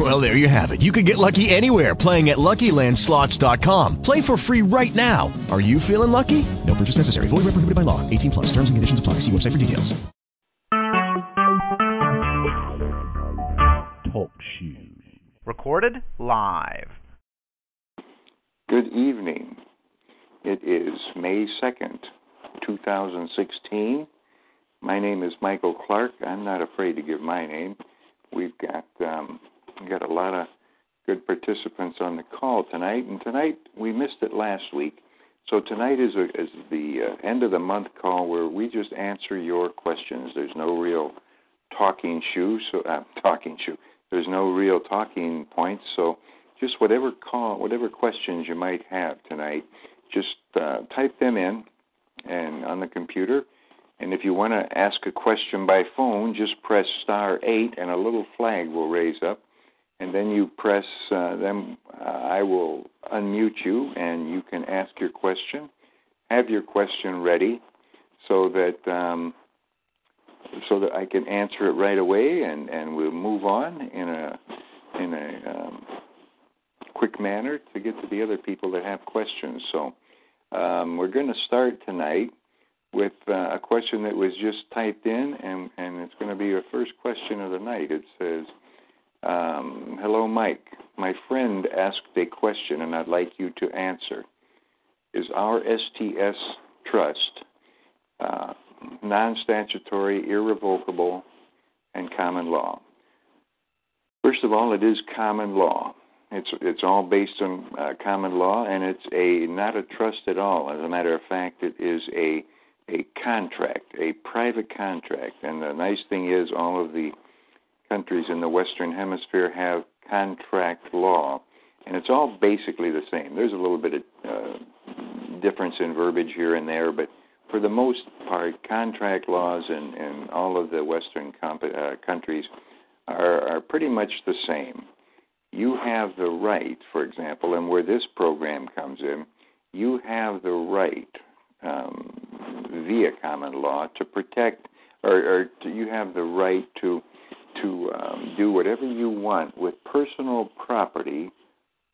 Well, there you have it. You can get lucky anywhere playing at LuckyLandSlots.com. Play for free right now. Are you feeling lucky? No purchase necessary. Void where prohibited by law. 18 plus. Terms and conditions apply. See website for details. Talk shoes. Recorded live. Good evening. It is May 2nd, 2016. My name is Michael Clark. I'm not afraid to give my name. We've got um, got a lot of good participants on the call tonight, and tonight we missed it last week. So tonight is, a, is the uh, end of the month call where we just answer your questions. There's no real talking shoe, so uh, talking shoe. There's no real talking points, so just whatever call, whatever questions you might have tonight, just uh, type them in and on the computer. And if you want to ask a question by phone, just press star eight, and a little flag will raise up. And then you press. Uh, uh, I will unmute you, and you can ask your question. Have your question ready, so that um, so that I can answer it right away, and and we'll move on in a in a um, quick manner to get to the other people that have questions. So um, we're going to start tonight with uh, a question that was just typed in, and, and it's going to be our first question of the night. It says, um, Hello, Mike. My friend asked a question, and I'd like you to answer. Is our STS trust uh, non statutory, irrevocable, and common law? First of all, it is common law. It's it's all based on uh, common law, and it's a not a trust at all. As a matter of fact, it is a a contract, a private contract. And the nice thing is, all of the countries in the Western Hemisphere have contract law, and it's all basically the same. There's a little bit of uh, difference in verbiage here and there, but for the most part, contract laws in, in all of the Western comp- uh, countries are, are pretty much the same you have the right, for example, and where this program comes in, you have the right um, via common law to protect, or, or to, you have the right to to um, do whatever you want with personal property.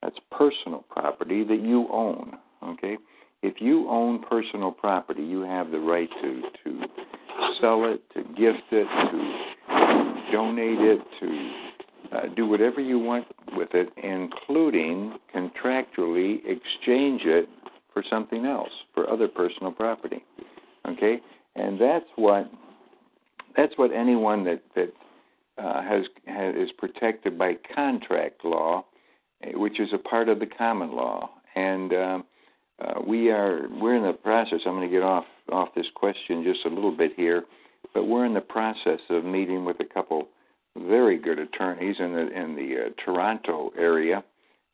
That's personal property that you own. Okay, if you own personal property, you have the right to to sell it, to gift it, to donate it, to uh, do whatever you want with it, including contractually exchange it for something else, for other personal property. Okay, and that's what that's what anyone that that uh, has, has is protected by contract law, eh, which is a part of the common law, and um, uh, we are we're in the process. I'm going to get off off this question just a little bit here, but we're in the process of meeting with a couple very good attorneys in the in the uh, Toronto area.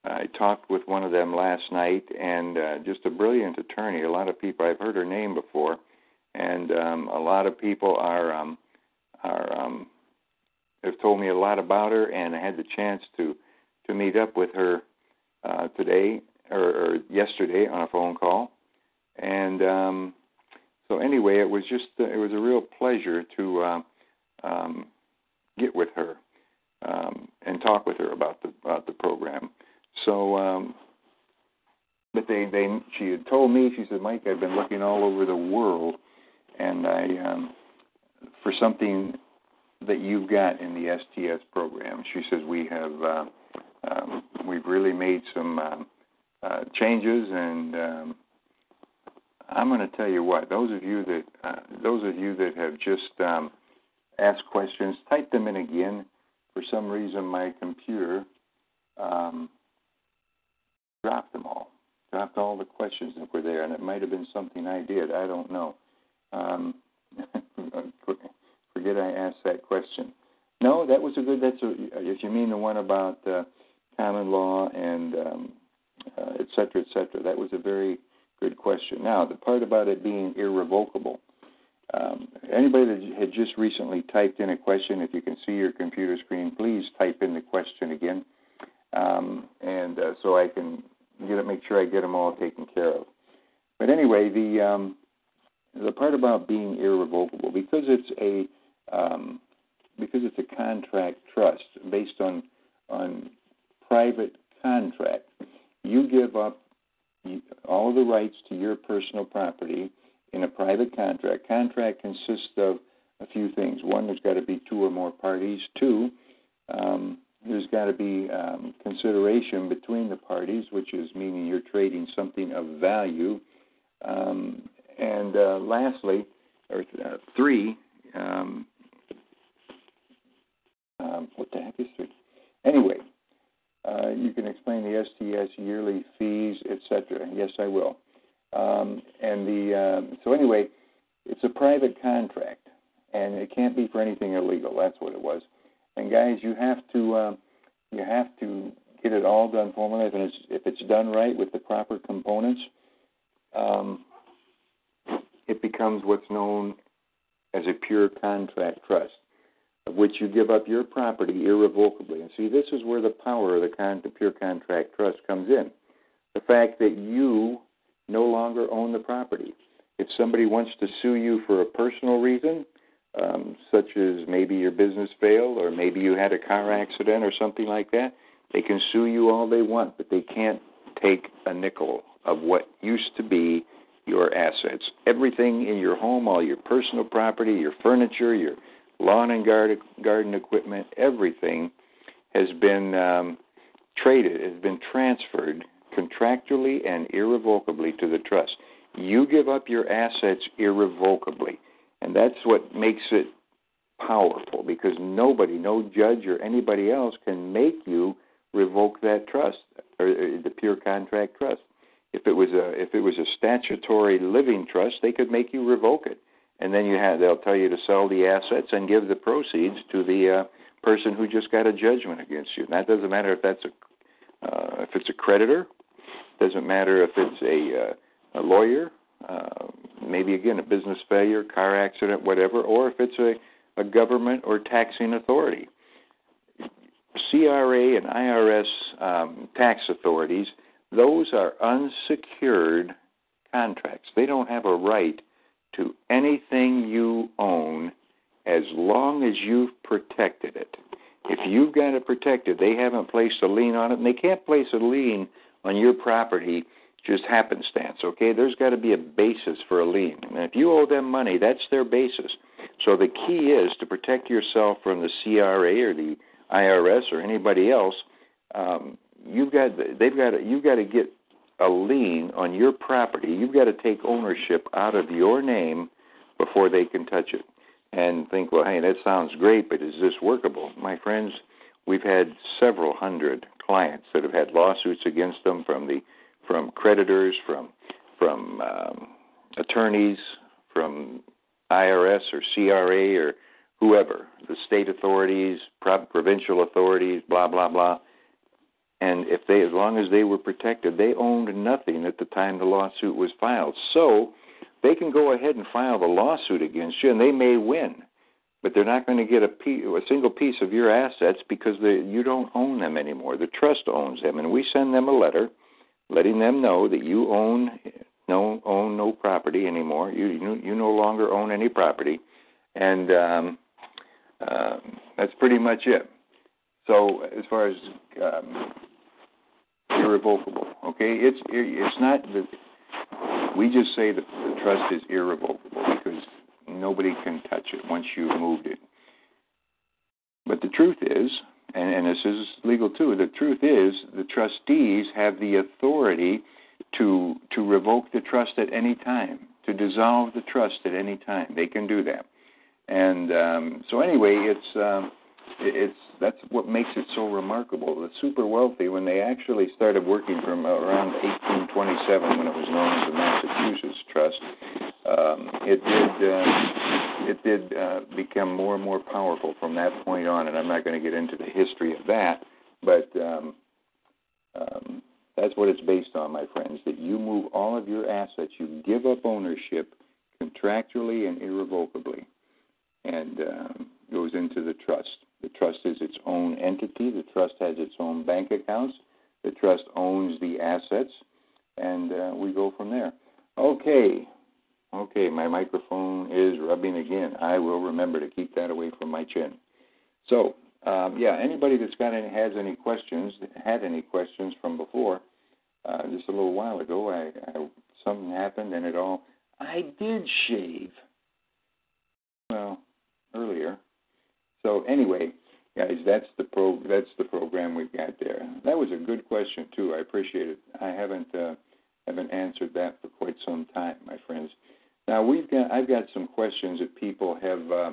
I talked with one of them last night, and uh, just a brilliant attorney. A lot of people I've heard her name before, and um, a lot of people are um, are um, have told me a lot about her. And I had the chance to to meet up with her uh, today or, or yesterday on a phone call, and um, so anyway, it was just it was a real pleasure to. Uh, um, get with her um, and talk with her about the about the program. So, um, but they they she had told me she said, Mike, I've been looking all over the world, and I um, for something that you've got in the STS program. She says we have uh, um, we've really made some um, uh, changes and. Um, I'm going to tell you what. Those of you that uh, those of you that have just um, ask questions, type them in again. For some reason, my computer um, dropped them all, dropped all the questions that were there, and it might have been something I did. I don't know. Forget I asked that question. No, that was a good. That's a, if you mean the one about uh, common law and um, uh, et cetera, et cetera. That was a very good question. Now, the part about it being irrevocable um, anybody that had just recently typed in a question, if you can see your computer screen, please type in the question again, um, and uh, so I can get it, make sure I get them all taken care of. But anyway, the um, the part about being irrevocable because it's a um, because it's a contract trust based on on private contract. You give up all the rights to your personal property in a private contract. Contract consists of a few things. One, there's got to be two or more parties. Two, um, there's got to be um, consideration between the parties, which is meaning you're trading something of value. Um, and uh, lastly, or uh, three, um, um, what the heck is three? Anyway, uh, you can explain the STS yearly fees, etc. Yes, I will. Um, and the uh, so anyway, it's a private contract, and it can't be for anything illegal. That's what it was. And guys, you have to uh, you have to get it all done formally, and it's, if it's done right with the proper components, um, it becomes what's known as a pure contract trust of which you give up your property irrevocably. And see, this is where the power of the, con- the pure contract trust comes in. The fact that you no longer own the property. If somebody wants to sue you for a personal reason, um, such as maybe your business failed or maybe you had a car accident or something like that, they can sue you all they want, but they can't take a nickel of what used to be your assets. Everything in your home, all your personal property, your furniture, your lawn and garden, garden equipment, everything has been um, traded, has been transferred contractually and irrevocably to the trust. You give up your assets irrevocably, and that's what makes it powerful because nobody, no judge or anybody else can make you revoke that trust or the pure contract trust. If it was a if it was a statutory living trust, they could make you revoke it and then you have they'll tell you to sell the assets and give the proceeds to the uh, person who just got a judgment against you. And that doesn't matter if that's a uh, if it's a creditor, doesn't matter if it's a uh, a lawyer, uh, maybe again a business failure, car accident, whatever, or if it's a, a government or taxing authority. CRA and IRS um, tax authorities, those are unsecured contracts. They don't have a right to anything you own as long as you've protected it. If you've got it protected, they haven't placed a lien on it, and they can't place a lien on your property just happenstance, okay? There's got to be a basis for a lien. And if you owe them money, that's their basis. So the key is to protect yourself from the CRA or the IRS or anybody else. Um, you've got they've got to, you've got to get a lien on your property, you've got to take ownership out of your name before they can touch it. And think, well, hey, that sounds great, but is this workable? My friends, we've had several hundred clients that have had lawsuits against them from the from creditors, from from um, attorneys, from IRS or CRA or whoever, the state authorities, provincial authorities, blah blah blah and if they, as long as they were protected, they owned nothing at the time the lawsuit was filed. So they can go ahead and file the lawsuit against you, and they may win, but they're not going to get a, piece, a single piece of your assets because they, you don't own them anymore. The trust owns them, and we send them a letter letting them know that you own no own no property anymore. You you, no longer own any property, and um, uh, that's pretty much it. So as far as um, irrevocable. Okay, it's it's not that we just say that the trust is irrevocable because nobody can touch it once you've moved it. But the truth is, and, and this is legal too. The truth is, the trustees have the authority to to revoke the trust at any time, to dissolve the trust at any time. They can do that. And um, so anyway, it's. Um, it's that's what makes it so remarkable. The super wealthy, when they actually started working from around 1827, when it was known as the Massachusetts Trust, um, it did uh, it did uh, become more and more powerful from that point on. And I'm not going to get into the history of that, but um, um, that's what it's based on, my friends. That you move all of your assets, you give up ownership contractually and irrevocably and um, goes into the trust. The trust is its own entity. The trust has its own bank accounts. The trust owns the assets, and uh, we go from there. Okay, okay, my microphone is rubbing again. I will remember to keep that away from my chin. So, um, yeah, anybody that's got any has any questions, had any questions from before, uh, just a little while ago, I, I something happened and it all. I did shave. Well, earlier. So anyway, guys, that's the pro. That's the program we've got there. That was a good question too. I appreciate it. I haven't uh, haven't answered that for quite some time, my friends. Now we've got I've got some questions that people have uh,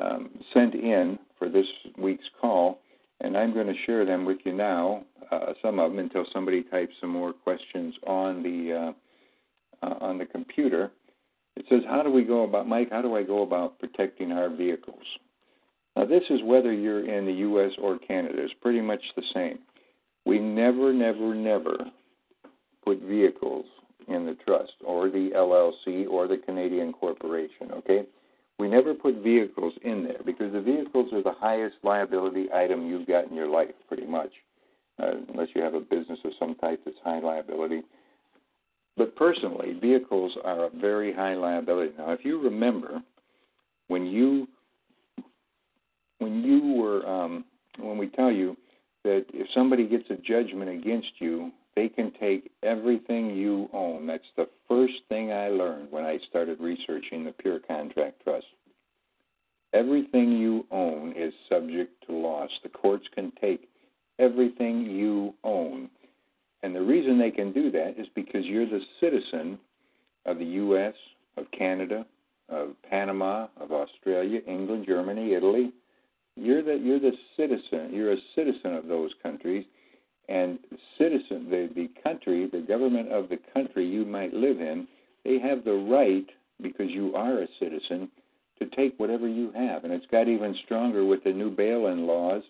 um, sent in for this week's call, and I'm going to share them with you now. Uh, some of them until somebody types some more questions on the uh, uh, on the computer. It says, "How do we go about, Mike? How do I go about protecting our vehicles?" Now, this is whether you're in the U.S. or Canada. It's pretty much the same. We never, never, never put vehicles in the trust or the LLC or the Canadian corporation. Okay, we never put vehicles in there because the vehicles are the highest liability item you've got in your life, pretty much, uh, unless you have a business of some type that's high liability. But personally, vehicles are a very high liability. Now, if you remember, when you when you were um, when we tell you that if somebody gets a judgment against you, they can take everything you own. That's the first thing I learned when I started researching the Pure Contract Trust. Everything you own is subject to loss. The courts can take everything you own. And the reason they can do that is because you're the citizen of the U.S., of Canada, of Panama, of Australia, England, Germany, Italy. You're the you're the citizen. You're a citizen of those countries, and citizen the the country, the government of the country you might live in, they have the right because you are a citizen to take whatever you have, and it's got even stronger with the new bail-in laws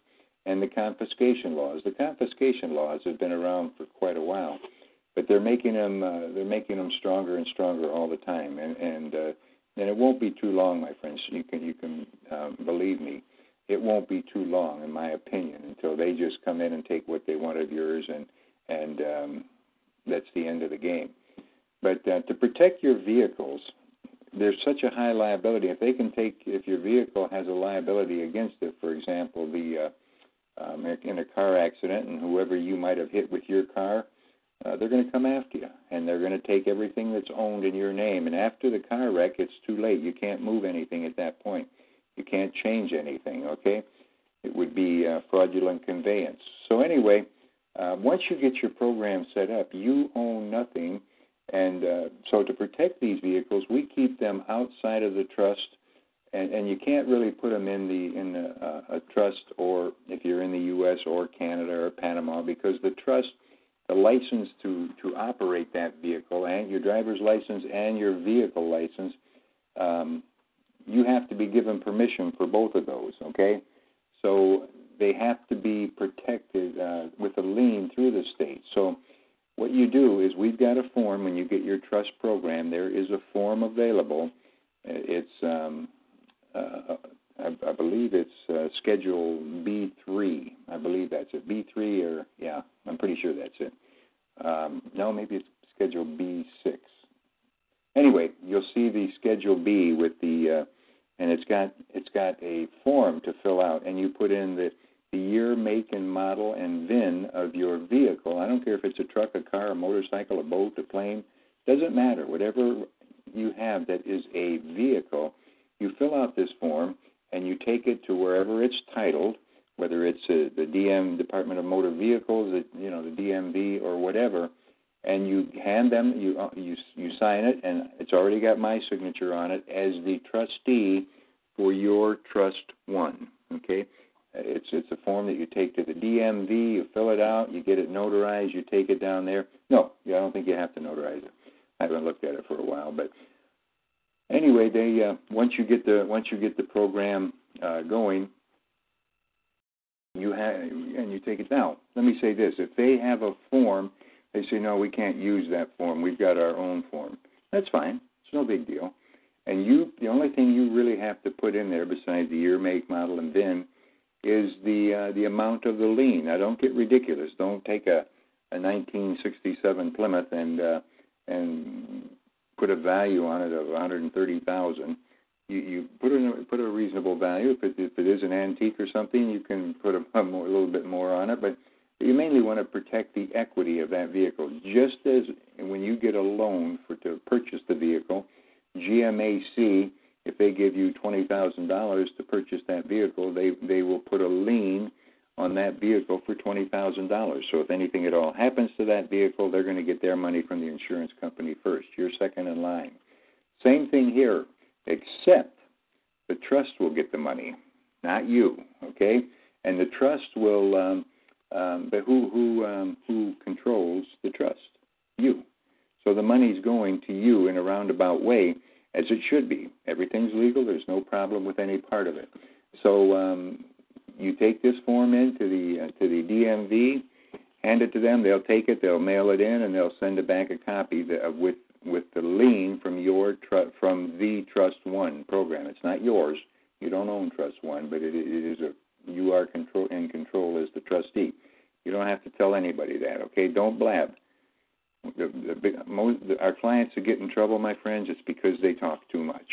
and the confiscation laws. The confiscation laws have been around for quite a while, but they're making them uh, they're making them stronger and stronger all the time, and and uh, and it won't be too long, my friends. You can you can um, believe me, it won't be too long, in my opinion, until they just come in and take what they want of yours, and and um, that's the end of the game. But uh, to protect your vehicles, there's such a high liability. If they can take, if your vehicle has a liability against it, for example, the uh, um, in a car accident, and whoever you might have hit with your car, uh, they're going to come after you, and they're going to take everything that's owned in your name. And after the car wreck, it's too late. You can't move anything at that point. You can't change anything. Okay, it would be uh, fraudulent conveyance. So anyway, uh, once you get your program set up, you own nothing. And uh, so to protect these vehicles, we keep them outside of the trust and, and you can't really put them in the in a, uh, a trust or if you're in the U.S. or Canada or Panama because the trust, the license to to operate that vehicle and your driver's license and your vehicle license, um, you have to be given permission for both of those. Okay, so they have to be protected uh, with a lien through the state. So what you do is we've got a form when you get your trust program. There is a form available. It's um, uh, I, I believe it's uh, Schedule B3. I believe that's it. B3 or yeah, I'm pretty sure that's it. Um, no, maybe it's Schedule B6. Anyway, you'll see the Schedule B with the uh, and it's got it's got a form to fill out, and you put in the the year, make, and model and VIN of your vehicle. I don't care if it's a truck, a car, a motorcycle, a boat, a plane. Doesn't matter. Whatever you have that is a vehicle, you fill out this form and you take it to wherever it's titled, whether it's a, the DM Department of Motor Vehicles, you know, the DMV or whatever, and you hand them, you uh, you you sign it, and it's already got my signature on it as the trustee for your trust one. Okay, it's it's a form that you take to the DMV, you fill it out, you get it notarized, you take it down there. No, I don't think you have to notarize it. I haven't looked at it for a while, but anyway, they uh, once you get the once you get the program uh, going, you have and you take it down. Let me say this: if they have a form, they say no, we can't use that form. We've got our own form. That's fine. It's no big deal. And you, the only thing you really have to put in there, besides the year, make, model, and VIN, is the uh, the amount of the lien. Now, don't get ridiculous. Don't take a a 1967 Plymouth and uh, and put a value on it of 130,000. You you put a put a reasonable value. If it if it is an antique or something, you can put a, a, more, a little bit more on it. But you mainly want to protect the equity of that vehicle. Just as when you get a loan for to purchase the vehicle, GMAC, if they give you twenty thousand dollars to purchase that vehicle, they they will put a lien on that vehicle for twenty thousand dollars. So if anything at all happens to that vehicle, they're going to get their money from the insurance company first. You're second in line. Same thing here, except the trust will get the money, not you. Okay, and the trust will. Um, um, but who who um, who controls the trust? You. So the money's going to you in a roundabout way, as it should be. Everything's legal. There's no problem with any part of it. So um, you take this form in to the uh, to the DMV, hand it to them. They'll take it. They'll mail it in, and they'll send it back a copy that, with with the lien from your tr- from the Trust One program. It's not yours. You don't own Trust One, but it, it is a you are control in control as the trustee. You don't have to tell anybody that, okay? Don't blab. The, the, the, most, the, our clients who get in trouble, my friends, it's because they talk too much.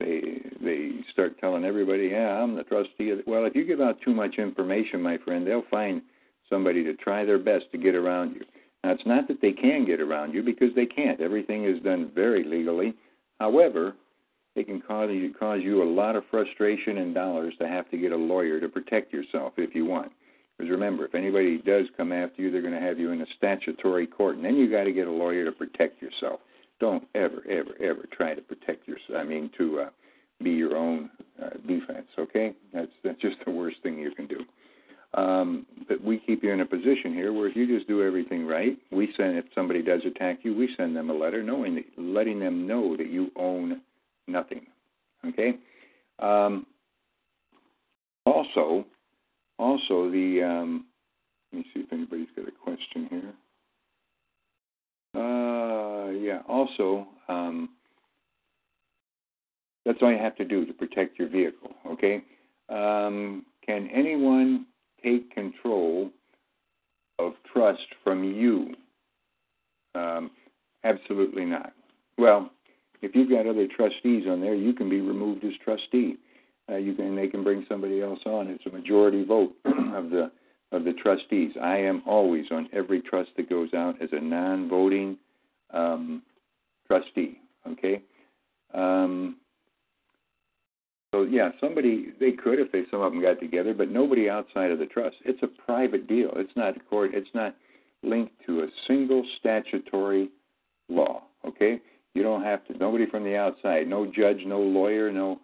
They they start telling everybody, "Yeah, I'm the trustee." Well, if you give out too much information, my friend, they'll find somebody to try their best to get around you. Now, it's not that they can get around you because they can't. Everything is done very legally. However, it can cause you cause you a lot of frustration and dollars to have to get a lawyer to protect yourself if you want. Because remember, if anybody does come after you, they're going to have you in a statutory court, and then you got to get a lawyer to protect yourself. Don't ever, ever, ever try to protect yourself. I mean, to uh, be your own uh, defense. Okay, that's that's just the worst thing you can do. Um, but we keep you in a position here where if you just do everything right, we send if somebody does attack you, we send them a letter knowing that, letting them know that you own nothing. Okay. Um, also, also the um, let me see if anybody's got a question here. Uh, yeah. Also, um, that's all you have to do to protect your vehicle. Okay. Um, can anyone take control of trust from you? Um, absolutely not. Well, if you've got other trustees on there, you can be removed as trustee. Uh, you can they can bring somebody else on. It's a majority vote of the of the trustees. I am always on every trust that goes out as a non-voting um, trustee. Okay. Um, so yeah, somebody they could if they some of them got together, but nobody outside of the trust. It's a private deal. It's not court. It's not linked to a single statutory law. Okay. You don't have to. Nobody from the outside. No judge. No lawyer. No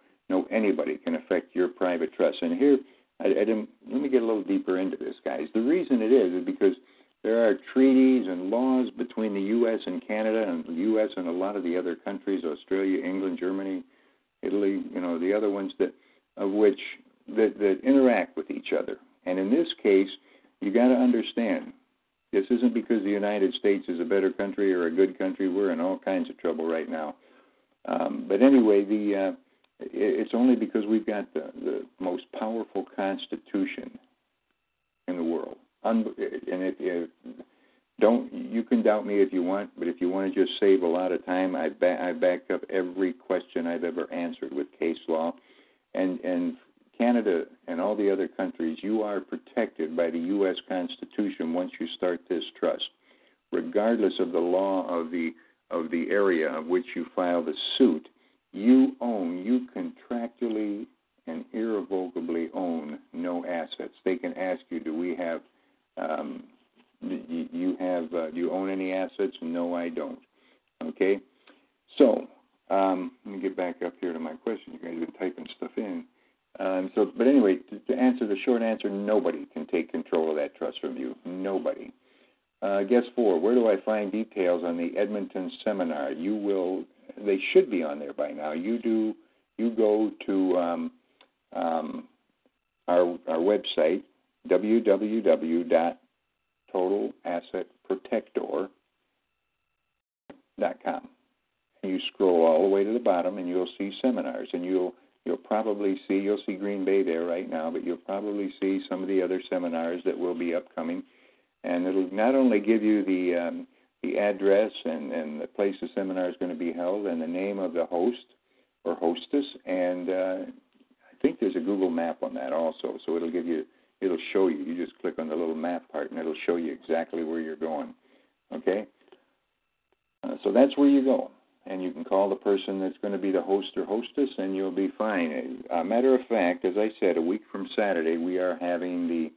anybody can affect your private trust. And here, I, I didn't, let me get a little deeper into this, guys. The reason it is is because there are treaties and laws between the U.S. and Canada, and the U.S. and a lot of the other countries, Australia, England, Germany, Italy, you know, the other ones that of which that, that interact with each other. And in this case, you got to understand this isn't because the United States is a better country or a good country. We're in all kinds of trouble right now. Um, but anyway, the uh, it's only because we've got the, the most powerful constitution in the world. and if, if don't you can doubt me if you want, but if you want to just save a lot of time, I ba- I backed up every question I've ever answered with case law, and and Canada and all the other countries, you are protected by the U.S. Constitution once you start this trust, regardless of the law of the of the area of which you file the suit you own, you contractually and irrevocably own no assets. They can ask you, do we have, um, you have, uh, do you own any assets? No, I don't. Okay, so um, let me get back up here to my question. You guys have been typing stuff in. Um, so, but anyway, to, to, answer the short answer, nobody can take control of that trust from you. Nobody. Uh, guess four. Where do I find details on the Edmonton seminar? You will they should be on there by now. You do. You go to um, um, our our website www.totalassetprotector.com, and you scroll all the way to the bottom, and you'll see seminars, and you'll you'll probably see you'll see Green Bay there right now, but you'll probably see some of the other seminars that will be upcoming, and it'll not only give you the um, the address and and the place the seminar is going to be held, and the name of the host or hostess, and uh, I think there's a Google map on that also, so it'll give you it'll show you. You just click on the little map part, and it'll show you exactly where you're going. Okay. Uh, so that's where you go and you can call the person that's going to be the host or hostess, and you'll be fine. A matter of fact, as I said, a week from Saturday, we are having the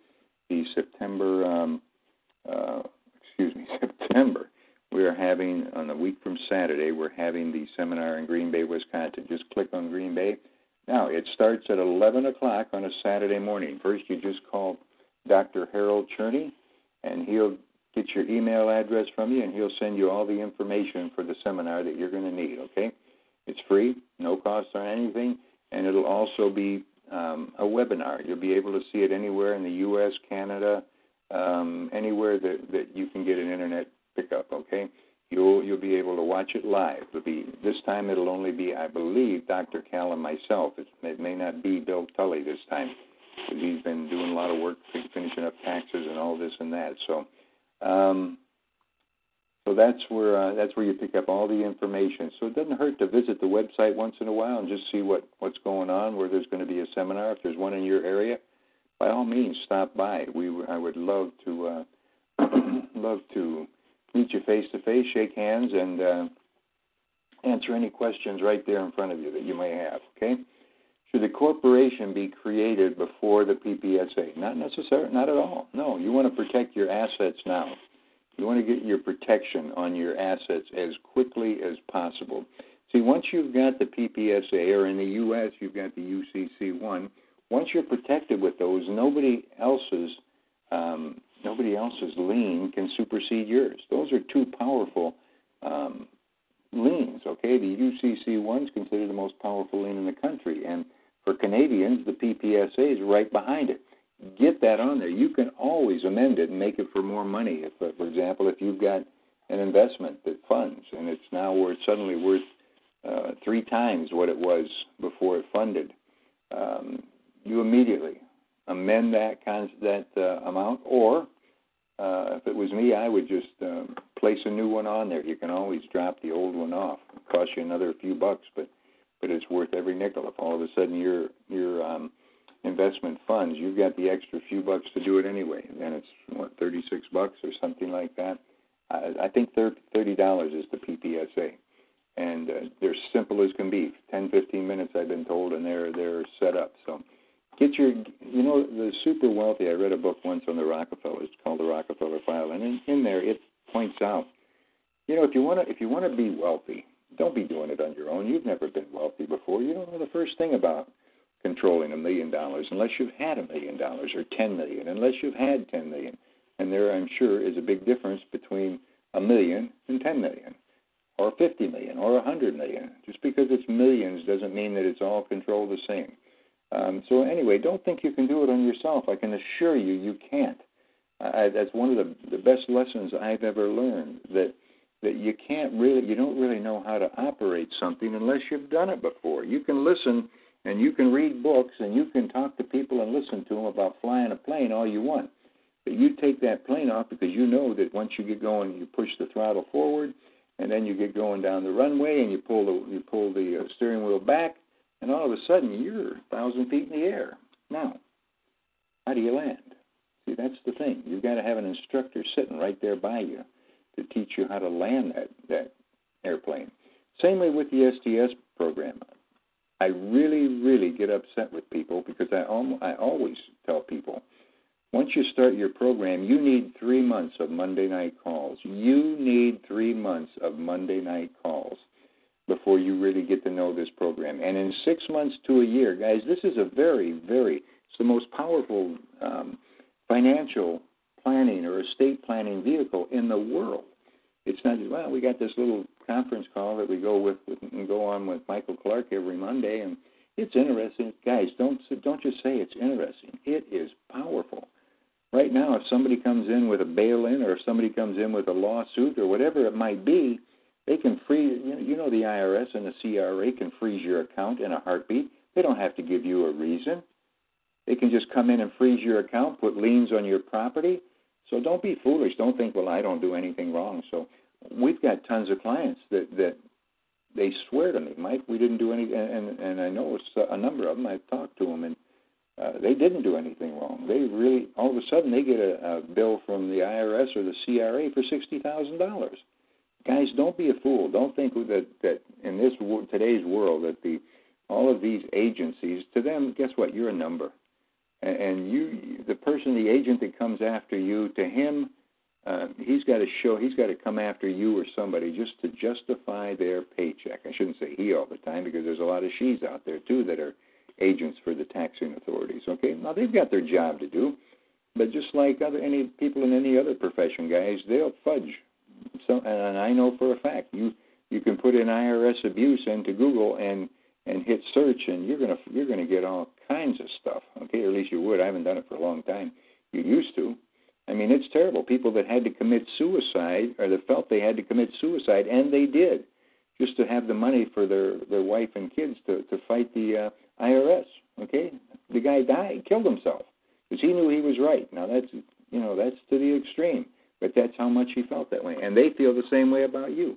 the September, um, uh, excuse me, September. We are having on the week from Saturday. We're having the seminar in Green Bay, Wisconsin. Just click on Green Bay. Now it starts at 11 o'clock on a Saturday morning. First, you just call Dr. Harold Cherney, and he'll get your email address from you, and he'll send you all the information for the seminar that you're going to need. Okay, it's free, no cost or anything, and it'll also be um, a webinar. You'll be able to see it anywhere in the U.S., Canada, um, anywhere that that you can get an internet pickup. Okay, you'll you'll be able to watch it live. It'll be this time. It'll only be, I believe, Dr. Cal and myself. It, it may not be Bill Tully this time because he's been doing a lot of work finishing up taxes and all this and that. So um, so that's where uh, that's where you pick up all the information. So it doesn't hurt to visit the website once in a while and just see what what's going on. Where there's going to be a seminar, if there's one in your area, by all means stop by. We I would love to uh, love to meet you face to face, shake hands, and uh, answer any questions right there in front of you that you may have. Okay. Should the corporation be created before the PPSA? Not necessarily, not at all. No, you want to protect your assets now. You want to get your protection on your assets as quickly as possible. See, once you've got the PPSA, or in the U.S., you've got the UCC1, once you're protected with those, nobody else's um, nobody else's lien can supersede yours. Those are two powerful um, liens. Okay, the UCC1 is considered the most powerful lien in the country, and for Canadians, the PPSA is right behind it. Get that on there. You can always amend it and make it for more money. If, uh, for example, if you've got an investment that funds and it's now worth suddenly worth uh, three times what it was before it funded, um, you immediately amend that cons- that uh, amount. Or uh, if it was me, I would just um, place a new one on there. You can always drop the old one off. It costs you another few bucks, but but it's worth every nickel. If all of a sudden your your um, investment funds, you've got the extra few bucks to do it anyway, then it's what 36 bucks or something like that. I, I think thirty dollars is the PPSA, and uh, they're simple as can be. 10, 15 minutes, I've been told, and they're they're set up. So get your, you know, the super wealthy. I read a book once on the Rockefellers. It's called the Rockefeller File, and in, in there it points out, you know, if you want to if you want to be wealthy, don't be doing it on your own. You've never been wealthy before. You don't know the first thing about controlling a million dollars unless you've had a million dollars or ten million, unless you've had ten million. And there, I'm sure, is a big difference between a million and ten million, or fifty million, or a hundred million. Just because it's millions doesn't mean that it's all controlled the same. Um, so anyway, don't think you can do it on yourself. I can assure you, you can't. I, that's one of the, the best lessons I've ever learned. That that you can't really, you don't really know how to operate something unless you've done it before. You can listen and you can read books and you can talk to people and listen to them about flying a plane all you want. But you take that plane off because you know that once you get going, you push the throttle forward, and then you get going down the runway and you pull the you pull the uh, steering wheel back, and all of a sudden you're a thousand feet in the air. Now, how do you land? See, that's the thing. You've got to have an instructor sitting right there by you to teach you how to land that, that airplane. Same way with the STS program. I really, really get upset with people because I, almost, I always tell people once you start your program, you need three months of Monday night calls. You need three months of Monday night calls before you really get to know this program. And in six months to a year, guys, this is a very, very, it's the most powerful um, financial planning or estate planning vehicle in the world. It's not just well, we got this little conference call that we go with, with and go on with Michael Clark every Monday, and it's interesting. Guys, don't don't just say it's interesting. It is powerful. Right now, if somebody comes in with a bail-in or if somebody comes in with a lawsuit or whatever it might be, They can freeze. You know, you know the IRS and the CRA can freeze your account in a heartbeat. They don't have to give you a reason. They can just come in and freeze your account, put liens on your property. So don't be foolish. Don't think, well, I don't do anything wrong. So we've got tons of clients that that they swear to me, Mike, we didn't do any, and and I know a number of them. I've talked to them, and uh, they didn't do anything wrong. They really, all of a sudden, they get a, a bill from the IRS or the CRA for sixty thousand dollars. Guys, don't be a fool. Don't think that that in this today's world that the all of these agencies, to them, guess what? You're a number, and, and you, the person, the agent that comes after you, to him, uh, he's got to show, he's got to come after you or somebody just to justify their paycheck. I shouldn't say he all the time because there's a lot of she's out there too that are agents for the taxing authorities. Okay, now they've got their job to do, but just like other any people in any other profession, guys, they'll fudge. So, and I know for a fact you you can put in IRS abuse into Google and and hit search, and you're gonna you're gonna get all kinds of stuff. Okay, or at least you would. I haven't done it for a long time. You used to. I mean, it's terrible. People that had to commit suicide or that felt they had to commit suicide, and they did, just to have the money for their their wife and kids to to fight the uh, IRS. Okay, the guy died, killed himself because he knew he was right. Now that's you know that's to the extreme, but that's how much he felt that way, and they feel the same way about you.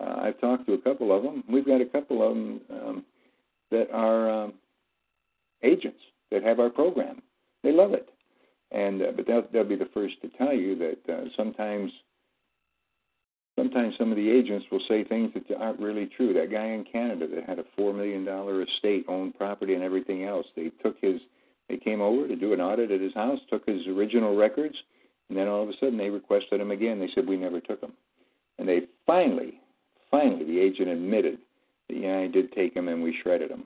Uh, I've talked to a couple of them. We've got a couple of them um, that are um, agents that have our program. They love it and uh, but they'll, they'll be the first to tell you that uh, sometimes sometimes some of the agents will say things that aren't really true. That guy in Canada that had a four million dollar estate, owned property, and everything else. They took his. They came over to do an audit at his house, took his original records, and then all of a sudden they requested him again. They said we never took him, and they finally, finally, the agent admitted that yeah, I did take him and we shredded him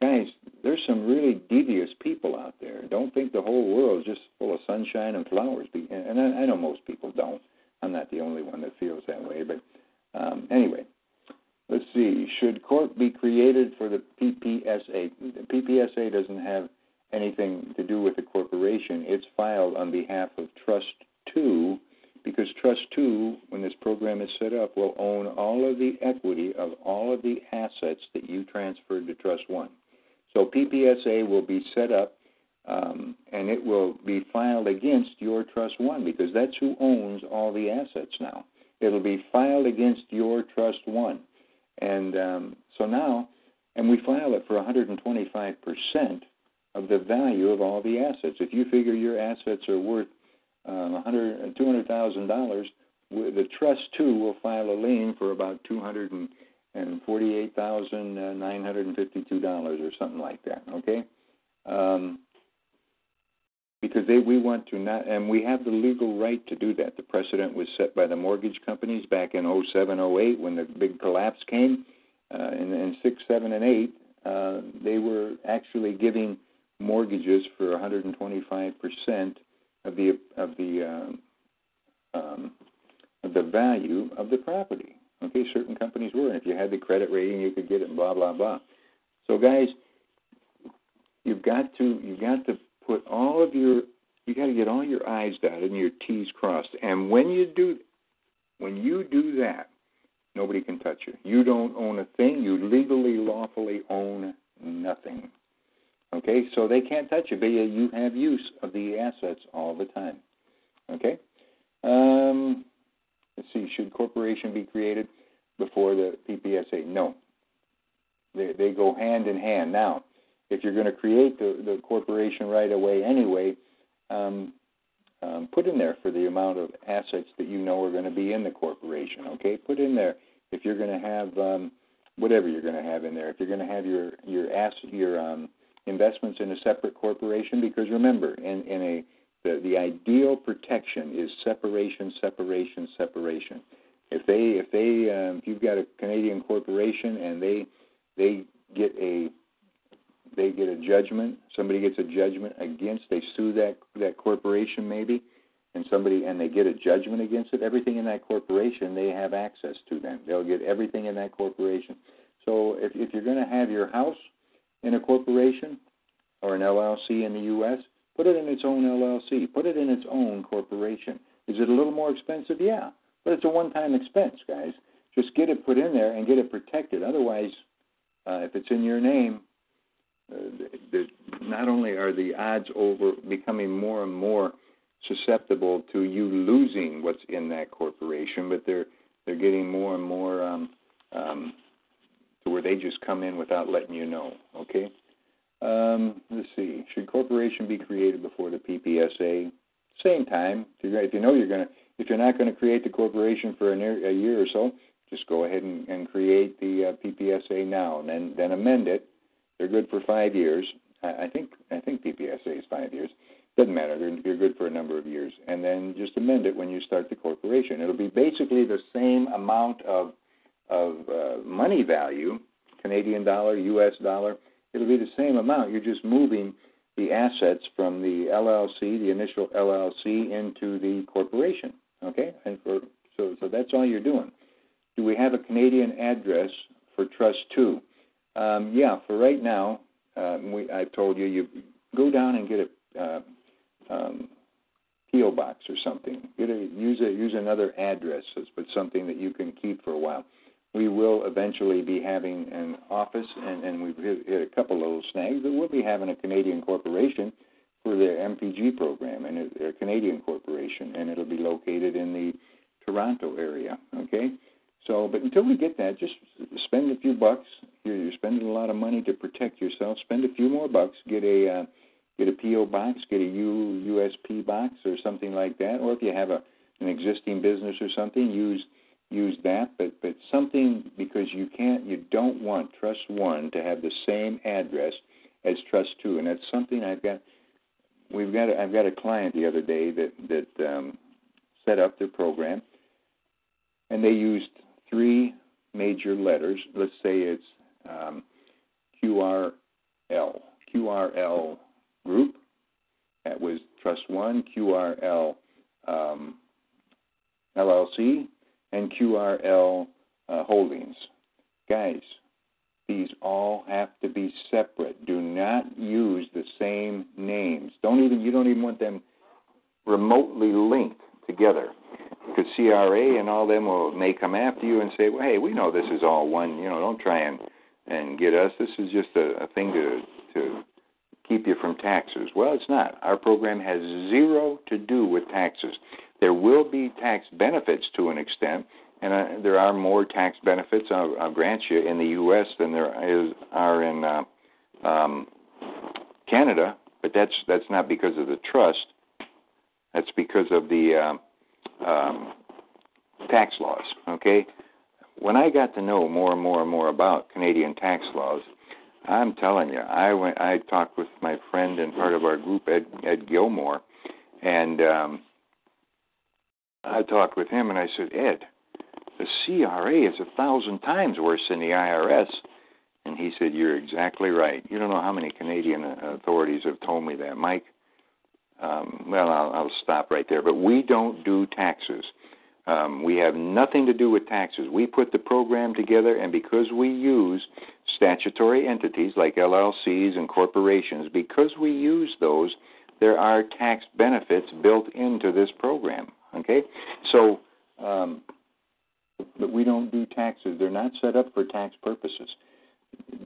guys, there's some really devious people out there. Don't think the whole world is just full of sunshine and flowers. And I, I know most people don't. I'm not the only one that feels that way. But um, anyway, let's see. Should court be created for the PPSA? The PPSA doesn't have anything to do with the corporation. It's filed on behalf of Trust 2 because Trust 2, when this program is set up, will own all of the equity of all of the assets that you transferred to Trust 1. So PPSA will be set up um, and it will be filed against your Trust One because that's who owns all the assets now. It'll be filed against your Trust One. And um, so now, and we file it for 125% of the value of all the assets. If you figure your assets are worth um, 100, $200,000, the Trust 2 will file a lien for about 200 and and forty-eight thousand nine hundred and fifty-two dollars or something like that. Okay, um, because they we want to not, and we have the legal right to do that. The precedent was set by the mortgage companies back in 07, 08 when the big collapse came. Uh, in, in six, seven, and eight, uh, they were actually giving mortgages for 125 percent of the uh, um, the value of the property. Okay, certain companies were, and if you had the credit rating, you could get it. Blah blah blah. So guys, you've got to you've got to put all of your you got to get all your I's dotted and your T's crossed. And when you do when you do that, nobody can touch you. You don't own a thing. You legally, lawfully own nothing. Okay, so they can't touch you, but you have use of the assets all the time. Okay. Um, Let's see, should corporation be created before the PPSA? No. They, they go hand in hand. Now, if you're going to create the, the corporation right away anyway, um, um, put in there for the amount of assets that you know are going to be in the corporation. Okay, put in there if you're going to have um, whatever you're going to have in there. If you're going to have your your ass your um, investments in a separate corporation, because remember, in in a the, ideal protection is separation, separation, separation. If they if they um, if you've got a Canadian corporation and they they get a they get a judgment, somebody gets a judgment against, they sue that that corporation maybe, and somebody and they get a judgment against it. Everything in that corporation they have access to them. They'll get everything in that corporation. So if if you're going to have your house in a corporation or an LLC in the U.S., Put it in its own LLC. Put it in its own corporation. Is it a little more expensive? Yeah, but it's a one-time expense, guys. just get it put in there and get it protected. Otherwise, uh, if it's in your name, uh, the, not only are the odds over becoming more and more susceptible to you losing what's in that corporation, but they're they're getting more and more um, um, to where they just come in without letting you know. Okay. Um, let's see. Should corporation be created before the PPSA? Same time. If you know you're going to, if you're not going to create the corporation for a year, a year or so, just go ahead and, and create the uh, PPSA now, and then then amend it. They're good for five years. I, I think I think PPSA is five years. Doesn't matter. They're, they're good for a number of years, and then just amend it when you start the corporation. It'll be basically the same amount of of uh, money value, Canadian dollar, U.S. dollar. It'll be the same amount. You're just moving the assets from the LLC, the initial LLC, into the corporation. Okay, and for so so that's all you're doing. Do we have a Canadian address for Trust Two? Um, yeah, for right now, um, we, I've told you you go down and get a uh, um, PO box or something. Get a, use a, use another address, but something that you can keep for a while. We will eventually be having an office, and, and we've hit, hit a couple little snags, but we'll be having a Canadian corporation for the MPG program, and a, a Canadian corporation, and it'll be located in the Toronto area. Okay, so, but until we get that, just spend a few bucks. You're, you're spending a lot of money to protect yourself. Spend a few more bucks. Get a uh, get a PO box. Get a U USP box or something like that. Or if you have a an existing business or something, use use that. But but something because you can't you don't want Trust One to have the same address as Trust Two, and that's something I've got. We've got. I've got a client the other day that that um, set up their program, and they used three major letters. Let's say it's um, QRL, QRL Group. That was Trust One, QRL um, LLC, and QRL uh, Holdings. Guys, these all have to be separate. Do not use the same names. Don't even you don't even want them remotely linked together because CRA and all them will may come after you and say, "Well, hey, we know this is all one. You know, don't try and and get us. This is just a, a thing to to keep you from taxes." Well, it's not. Our program has zero to do with taxes. There will be tax benefits to an extent, and uh, there are more tax benefits. I'll, I'll grant you in the U.S. than there is are in uh, um, Canada, but that's that's not because of the trust. That's because of the uh, um, tax laws. Okay, when I got to know more and more and more about Canadian tax laws, I'm telling you, I went. I talked with my friend and part of our group, Ed, Ed Gilmore, and um, I talked with him, and I said, Ed, the CRA is a thousand times worse than the IRS. And he said, You're exactly right. You don't know how many Canadian authorities have told me that, Mike um, well, I'll, I'll stop right there. But we don't do taxes. Um, we have nothing to do with taxes. We put the program together, and because we use statutory entities like LLCs and corporations, because we use those, there are tax benefits built into this program. Okay, so um, but we don't do taxes. They're not set up for tax purposes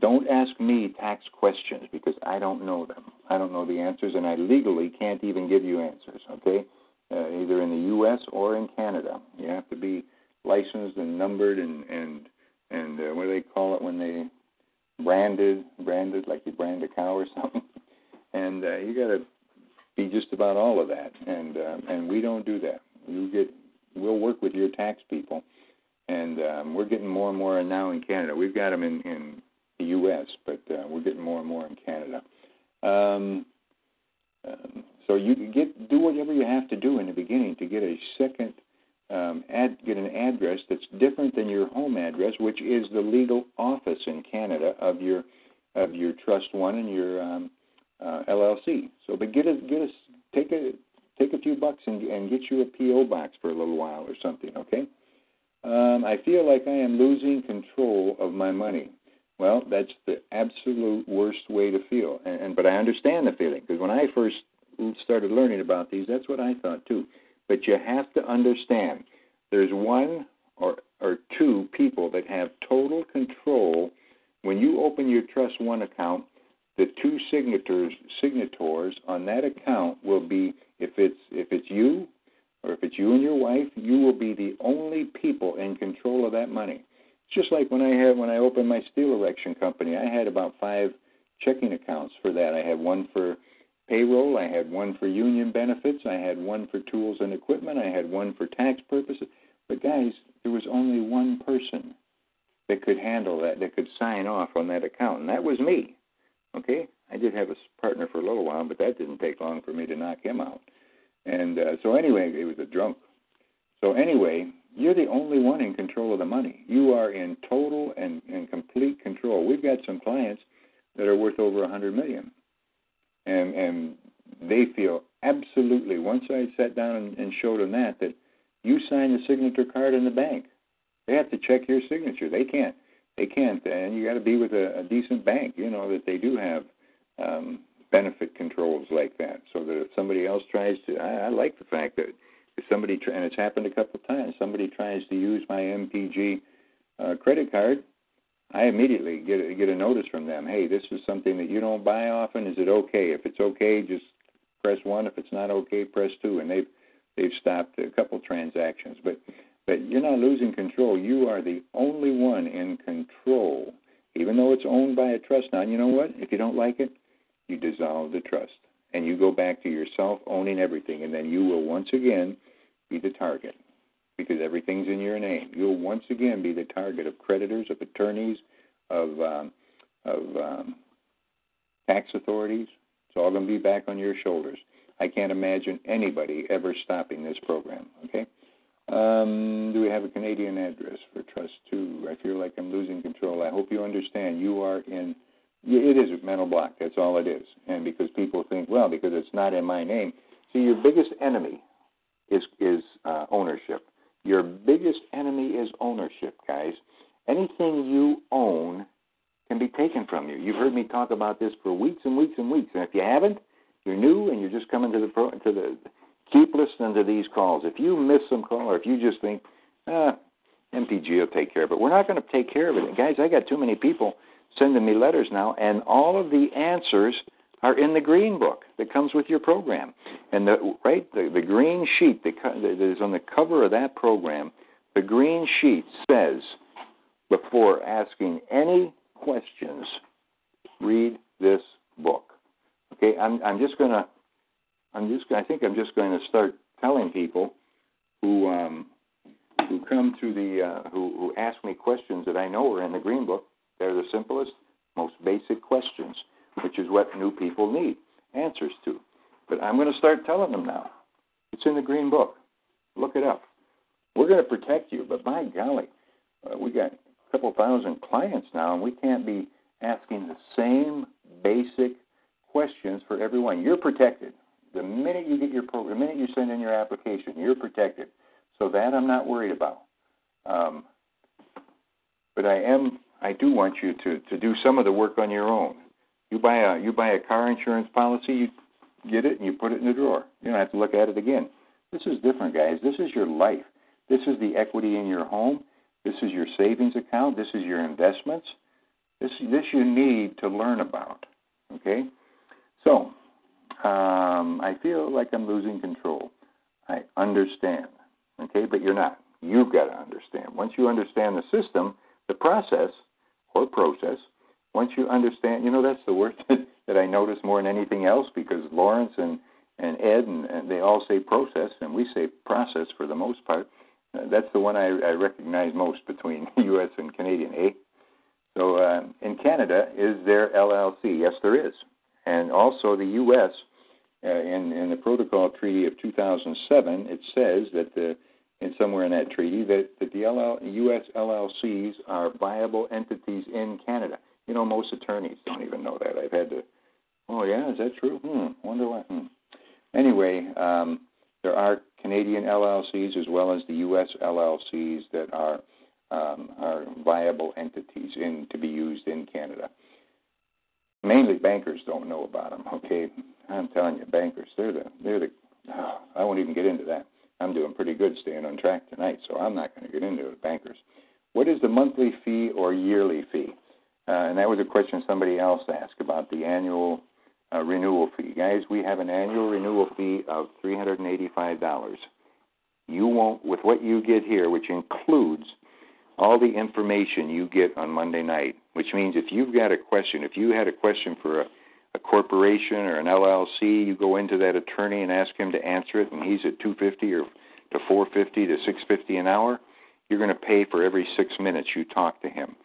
don't ask me tax questions because I don't know them. I don't know the answers, and I legally can't even give you answers. Okay, uh, either in the U.S. or in Canada, you have to be licensed and numbered and and and uh, what do they call it when they branded branded like you brand a cow or something. And uh, you got to be just about all of that, and uh, and we don't do that. You get we'll work with your tax people, and um, we're getting more and more now in Canada. We've got them in in the U.S., but uh, we're getting more and more in Canada. Um, um, so you get do whatever you have to do in the beginning to get a second um, ad, get an address that's different than your home address, which is the legal office in Canada of your of your trust one and your um, uh, LLC. So, but get a get a take a take a few bucks and, and get you a PO box for a little while or something. Okay. Um, I feel like I am losing control of my money. Well, that's the absolute worst way to feel. And, and but I understand the feeling because when I first started learning about these, that's what I thought too. But you have to understand there's one or, or two people that have total control. When you open your Trust One account, the two signators signators on that account will be if it's if it's you or if it's you and your wife, you will be the only people in control of that money. It's just like when I had when I opened my steel erection company, I had about five checking accounts for that. I had one for payroll, I had one for union benefits, I had one for tools and equipment, I had one for tax purposes. But guys, there was only one person that could handle that, that could sign off on that account, and that was me. Okay, I did have a partner for a little while, but that didn't take long for me to knock him out. And uh, so anyway, he was a drunk. So anyway, you're the only one in control of the money. You are in total and, and complete control. We've got some clients that are worth over a hundred million, and and they feel absolutely. Once I sat down and, and showed them that that you sign the signature card in the bank, they have to check your signature. They can't. They can't. And you got to be with a, a decent bank. You know that they do have um, benefit controls like that, so that if somebody else tries to, I, I like the fact that if somebody and it's happened a couple of times, somebody tries to use my MPG uh, credit card, I immediately get a, get a notice from them. Hey, this is something that you don't buy often. Is it okay? If it's okay, just press one. If it's not okay, press two. And they've they've stopped a couple transactions, but but you're not losing control. You are the only one in control, even though it's owned by a trust. Now, you know what? If you don't like it, you dissolve the trust and you go back to yourself owning everything, and then you will once again be the target because everything's in your name. You'll once again be the target of creditors, of attorneys, of um, of um, tax authorities. It's all going to be back on your shoulders. I can't imagine anybody ever stopping this program. Okay. Um, do we have a Canadian address for Trust Two? I feel like I'm losing control. I hope you understand. You are in it is a mental block. That's all it is. And because people think, well, because it's not in my name. See, your biggest enemy is is uh, ownership. Your biggest enemy is ownership, guys. Anything you own can be taken from you. You've heard me talk about this for weeks and weeks and weeks. And if you haven't, you're new and you're just coming to the pro, to the keep listening to these calls. If you miss some call or if you just think, ah, MPG will take care of it, we're not going to take care of it. guys, I got too many people sending me letters now, and all of the answers are in the green book that comes with your program. And the right the, the green sheet that, is on the cover of that program, the green sheet says before asking any questions, read this book. Okay, I'm I'm just gonna I'm just I think I'm just going to start telling people who um, who come to the uh, who who ask me questions that I know are in the green book they're the simplest, most basic questions, which is what new people need answers to. But I'm going to start telling them now. It's in the Green Book. Look it up. We're going to protect you, but by golly, uh, we got a couple thousand clients now, and we can't be asking the same basic questions for everyone. You're protected. The minute you get your program, the minute you send in your application, you're protected. So that I'm not worried about. Um, but I am I do want you to, to do some of the work on your own. You buy a you buy a car insurance policy, you get it and you put it in the drawer. You don't have to look at it again. This is different, guys. This is your life. This is the equity in your home. This is your savings account. This is your investments. This this you need to learn about. Okay, so um, I feel like I'm losing control. I understand. Okay, but you're not. You've got to understand. Once you understand the system, the process, or process. Once you understand, you know, that's the word that, that I notice more than anything else because Lawrence and, and Ed and, and they all say process, and we say process for the most part. Uh, that's the one I, I recognize most between U.S. and Canadian, eh? So uh, in Canada, is there LLC? Yes, there is. And also the U.S. Uh, in, in the Protocol Treaty of 2007, it says that the in somewhere in that treaty that, that the LL, U.S. LLCs are viable entities in Canada. You know, most attorneys don't even know that. I've had to, oh, yeah, is that true? Hmm, wonder why. Hmm. Anyway, um, there are Canadian LLCs as well as the U.S. LLCs that are um, are viable entities in to be used in Canada. Mainly bankers don't know about them. Okay, I'm telling you, bankers they're the they're the. Oh, I won't even get into that. I'm doing pretty good staying on track tonight, so I'm not going to get into it, bankers. What is the monthly fee or yearly fee? Question somebody else asked about the annual uh, renewal fee. Guys, we have an annual renewal fee of $385. You won't, with what you get here, which includes all the information you get on Monday night, which means if you've got a question, if you had a question for a, a corporation or an LLC, you go into that attorney and ask him to answer it, and he's at 250 or to 450 to 650 an hour. You're going to pay for every six minutes you talk to him,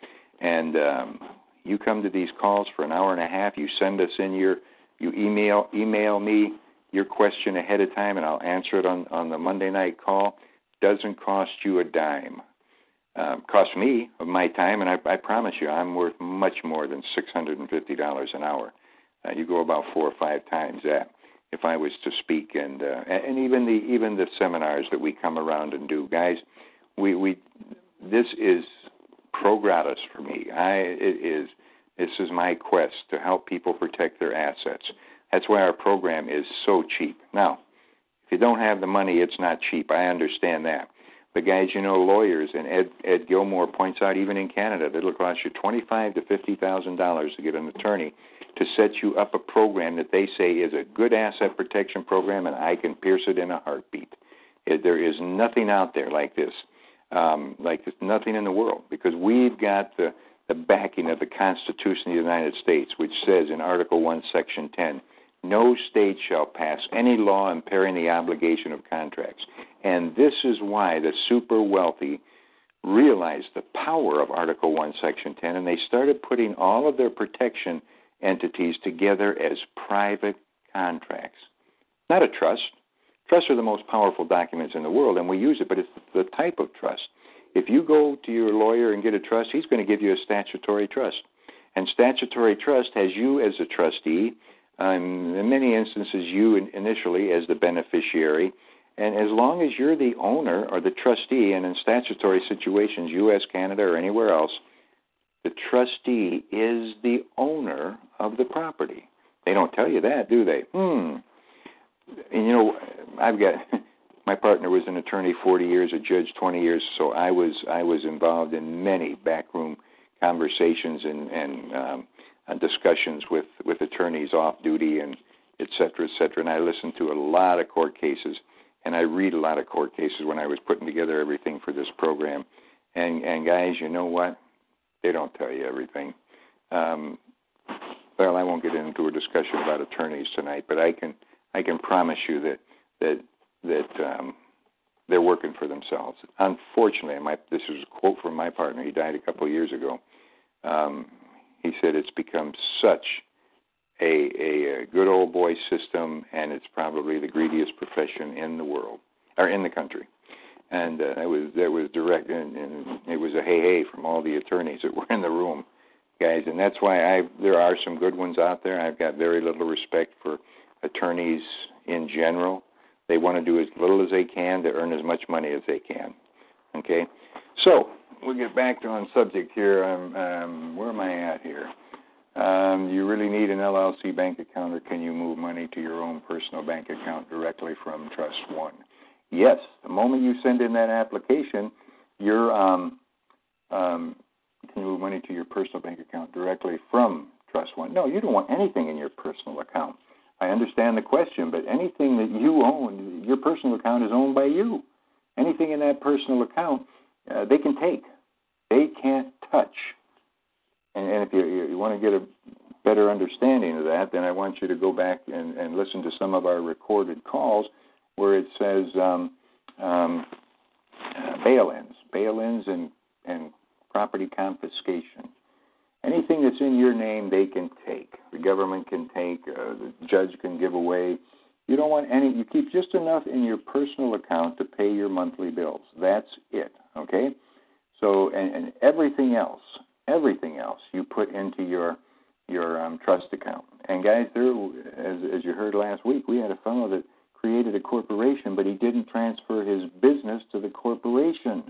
and um, you come to these calls for an hour and a half. You send us in your, you email email me your question ahead of time, and I'll answer it on on the Monday night call. Doesn't cost you a dime. Um, cost me of my time, and I, I promise you, I'm worth much more than six hundred and fifty dollars an hour. Uh, you go about four or five times that if I was to speak, and uh, and even the even the seminars that we come around and do, guys, we we this is pro gratis for me. I it is this is my quest to help people protect their assets. That's why our program is so cheap. Now, if you don't have the money, it's not cheap. I understand that. But guys, you know, lawyers and Ed Ed Gilmore points out, even in Canada, it'll cost you twenty-five to fifty thousand dollars to get an attorney to set you up a program that they say is a good asset protection program, and I can pierce it in a heartbeat. There is nothing out there like this, um, like this, nothing in the world, because we've got the the backing of the Constitution of the United States, which says in Article One, Section Ten no state shall pass any law impairing the obligation of contracts. And this is why the super wealthy realized the power of Article 1, Section 10, and they started putting all of their protection entities together as private contracts. Not a trust. Trusts are the most powerful documents in the world, and we use it, but it's the type of trust. If you go to your lawyer and get a trust, he's going to give you a statutory trust. And statutory trust has you as a trustee, um, in many instances, you initially as the beneficiary. And as long as you're the owner or the trustee, and in statutory situations, U.S., Canada, or anywhere else, the trustee is the owner of the property. They don't tell you that, do they? Hmm. And you know, I've got my partner was an attorney 40 years, a judge 20 years, so I was I was involved in many backroom conversations and and um, and discussions with with attorneys off duty and et cetera, et cetera. And I listened to a lot of court cases, and I read a lot of court cases when I was putting together everything for this program. And and guys, you know what? They don't tell you everything. Um, well, I won't get into a discussion about attorneys tonight, but I can I can promise you that that that um, they're working for themselves. Unfortunately, my this is a quote from my partner. He died a couple of years ago. Um, he said it's become such a, a, a good old boy system, and it's probably the greediest profession in the world or in the country. And uh, that was that was direct, and, and it was a hey hey from all the attorneys that were in the room, guys. And that's why I there are some good ones out there. I've got very little respect for attorneys in general. They want to do as little as they can to earn as much money as they can. Okay, so we'll get back to on subject here. Um, um, where am I at here? Um, you really need an LLC bank account, or can you move money to your own personal bank account directly from Trust One? Yes, the moment you send in that application, you're um, um, can move money to your personal bank account directly from Trust One? No, you don't want anything in your personal account. I understand the question, but anything that you own, your personal account is owned by you. Anything in that personal account, uh, they can take. They can't touch. And, and if you, you want to get a better understanding of that, then I want you to go back and, and listen to some of our recorded calls where it says um, um, uh, bail-ins, bail-ins and, and property confiscation. Anything that's in your name, they can take. The government can take. Uh, the judge can give away. You don't want any. You keep just enough in your personal account to pay your monthly bills. That's it. Okay. So and, and everything else, everything else, you put into your your um, trust account. And guys, there, as as you heard last week, we had a fellow that created a corporation, but he didn't transfer his business to the corporation.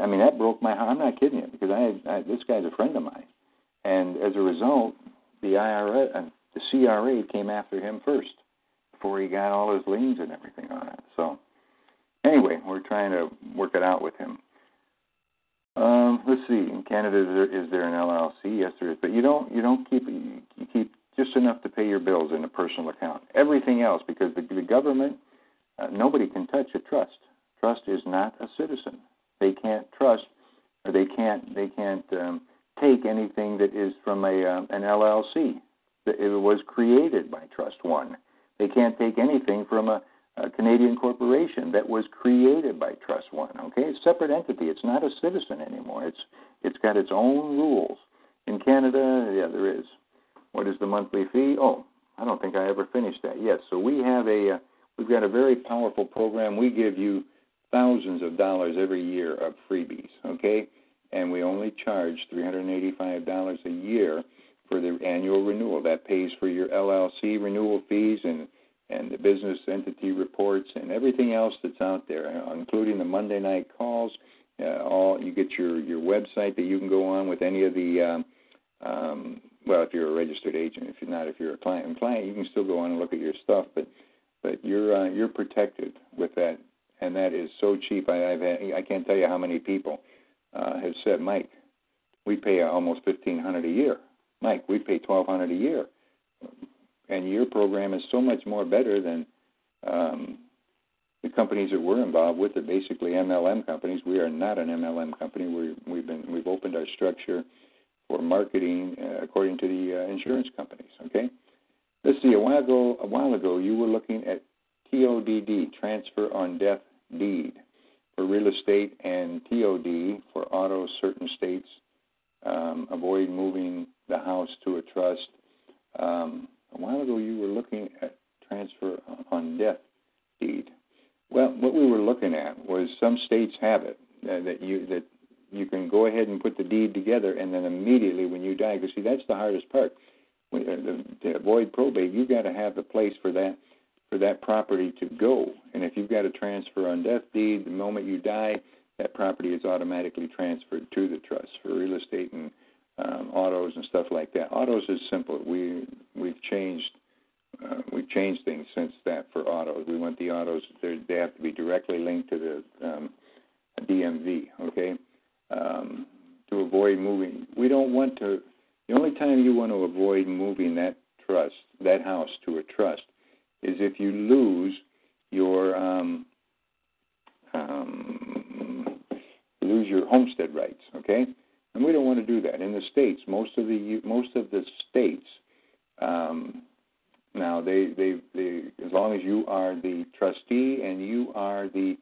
I mean, that broke my heart. I'm not kidding you because I, I this guy's a friend of mine, and as a result, the IRA, uh, the CRA came after him first before he got all his liens and everything on it. So, anyway, we're trying to work it out with him. Um, let's see. In Canada, is there, is there an LLC? Yes, there is. But you don't you don't keep you keep just enough to pay your bills in a personal account. Everything else, because the, the government, uh, nobody can touch a trust. Trust is not a citizen. They can't trust, or they can't they can't um, take anything that is from a uh, an LLC. That it was created by Trust One. They can't take anything from a, a Canadian corporation that was created by Trust One. Okay, it's a separate entity. It's not a citizen anymore. It's it's got its own rules. In Canada, yeah, there is. What is the monthly fee? Oh, I don't think I ever finished that. yet. So we have a uh, we've got a very powerful program. We give you thousands of dollars every year of freebies. Okay, and we only charge $385 a year for the annual renewal. That pays for your LLC renewal fees and and the business entity reports and everything else that's out there, including the Monday night calls. Uh, all you get your your website that you can go on with any of the um, um, well, if you're a registered agent, if you're not, if you're a client, and client, you can still go on and look at your stuff, but but you're uh, you're protected with that, and that is so cheap. I, I've had, I can't tell you how many people uh, have said, Mike, we pay almost fifteen hundred a year. Mike, we pay twelve hundred a year, and your program is so much more better than um, the companies that we're involved with. Are basically MLM companies. We are not an MLM company. We we've been we've opened our structure for marketing uh, according to the uh, insurance companies. Okay, let's see. A while ago, a while ago, you were looking at TODD, transfer on death deed, for real estate, and TOD for auto. Certain states um, avoid moving the house to a trust. Um, a while ago, you were looking at transfer on death deed. Well, what we were looking at was some states have it uh, that you that you can go ahead and put the deed together, and then immediately when you die, because see that's the hardest part. When, uh, to avoid probate, you've got to have the place for that for that property to go. And if you've got a transfer on death deed, the moment you die, that property is automatically transferred to the trust for real estate and um, autos and stuff like that. Autos is simple. We we've changed uh, we've changed things since that for autos. We want the autos they have to be directly linked to the um, DMV. Okay, um, to avoid moving. We don't want to. The only time you want to avoid moving that trust, that house to a trust, is if you lose your um, um, lose your homestead rights. Okay, and we don't want to do that. In the states, most of the most of the states. Um, now, they, they, they, as long as you are the trustee and you are the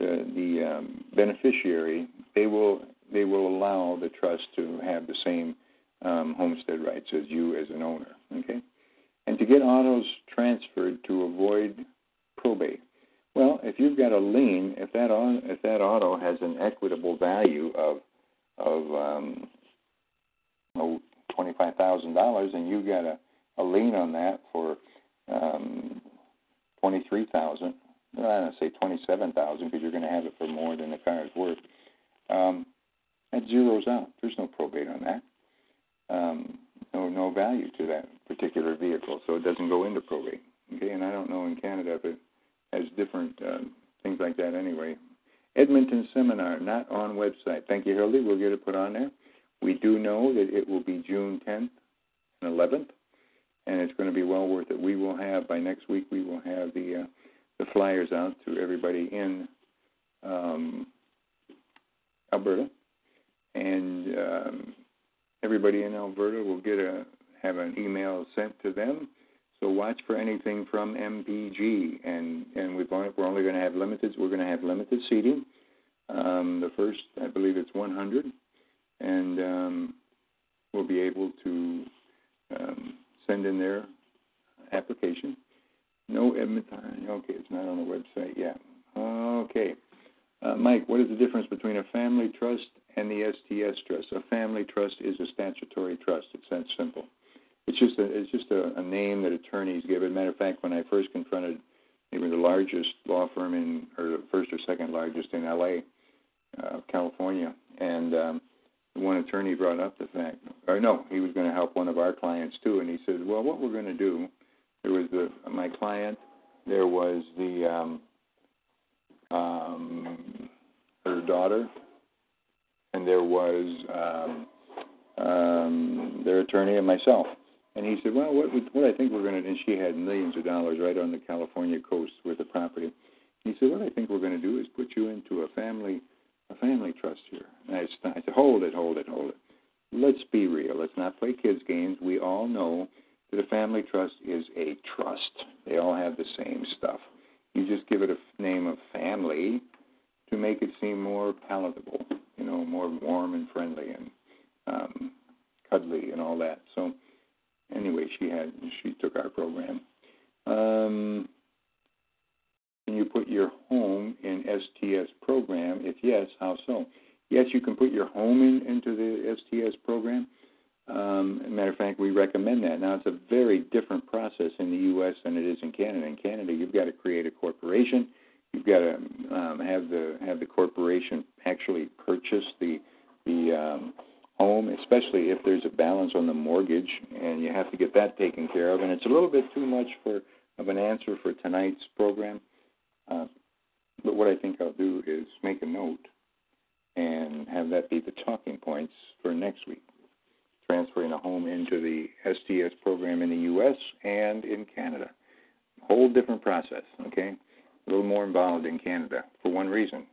the, the um, beneficiary, they will they will allow the trust to have the same um, homestead rights as you as an owner. Okay, and to get autos transferred to avoid probate. Well, if you've got a lien, if that if that auto has an equitable value of of um, oh, twenty five thousand dollars, and you've got a, a lien on that for um, twenty three thousand. I don't say twenty seven thousand because you're going to have it for more than the car is worth. Um, that zeroes out. There's no probate on that. Um, no, no value to that particular vehicle, so it doesn't go into probate. Okay, and I don't know in Canada if it has different uh, things like that anyway. Edmonton seminar, not on website. Thank you, Hildy. We'll get it put on there. We do know that it will be June 10th and 11th, and it's going to be well worth it. We will have by next week. We will have the uh, the flyers out to everybody in um, Alberta and um, everybody in Alberta will get a have an email sent to them. So watch for anything from MPG, and and we've only, we're only going to have limited. We're going to have limited seating. Um, the first, I believe, it's 100, and um, we'll be able to um, send in their application. No Edmonton. Okay, it's not on the website yet. Okay, uh, Mike, what is the difference between a family trust and the STS trust. A family trust is a statutory trust. It's that simple. It's just a it's just a, a name that attorneys give. As a matter of fact, when I first confronted maybe the largest law firm in or the first or second largest in LA, uh, California, and um, one attorney brought up the fact, or no, he was going to help one of our clients too, and he said, well, what we're going to do, there was the my client, there was the um, um, her daughter, and there was um, um, their attorney and myself. And he said, "Well, what what I think we're going to," and she had millions of dollars right on the California coast with the property. He said, "What I think we're going to do is put you into a family a family trust here." And I said, "Hold it, hold it, hold it. Let's be real. Let's not play kids games. We all know that a family trust is a trust. They all have the same stuff. You just give it a name of family to make it seem more palatable, you know, more warm and friendly and um, cuddly and all that. So anyway, she had she took our program. Um, can you put your home in STS program? If yes, how so? Yes, you can put your home in into the STS program. Um, matter of fact, we recommend that. Now, it's a very different process in the U.S. than it is in Canada. In Canada, you've got to create a corporation. You've got to um, have the have the corporation actually purchase the the um, home, especially if there's a balance on the mortgage, and you have to get that taken care of. And it's a little bit too much for of an answer for tonight's program. Uh, but what I think I'll do is make a note and have that be the talking points for next week. Transferring a home into the STS program in the U.S. and in Canada. Whole different process, okay? A little more involved in Canada for one reason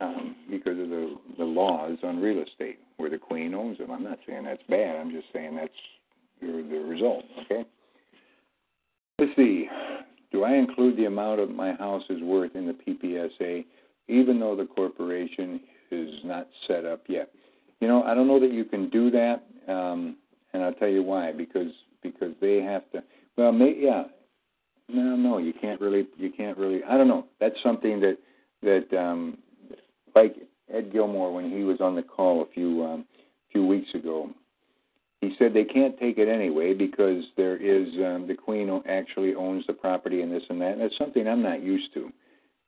um, because of the, the laws on real estate where the Queen owns them. I'm not saying that's bad, I'm just saying that's the, the result, okay? Let's see. Do I include the amount of my house is worth in the PPSA, even though the corporation is not set up yet? You know, I don't know that you can do that, um, and I'll tell you why. Because because they have to. Well, may, yeah, no, no, you can't really. You can't really. I don't know. That's something that that um, like Ed Gilmore when he was on the call a few um, few weeks ago he said they can't take it anyway because there is um, the queen actually owns the property and this and that. And something I'm not used to,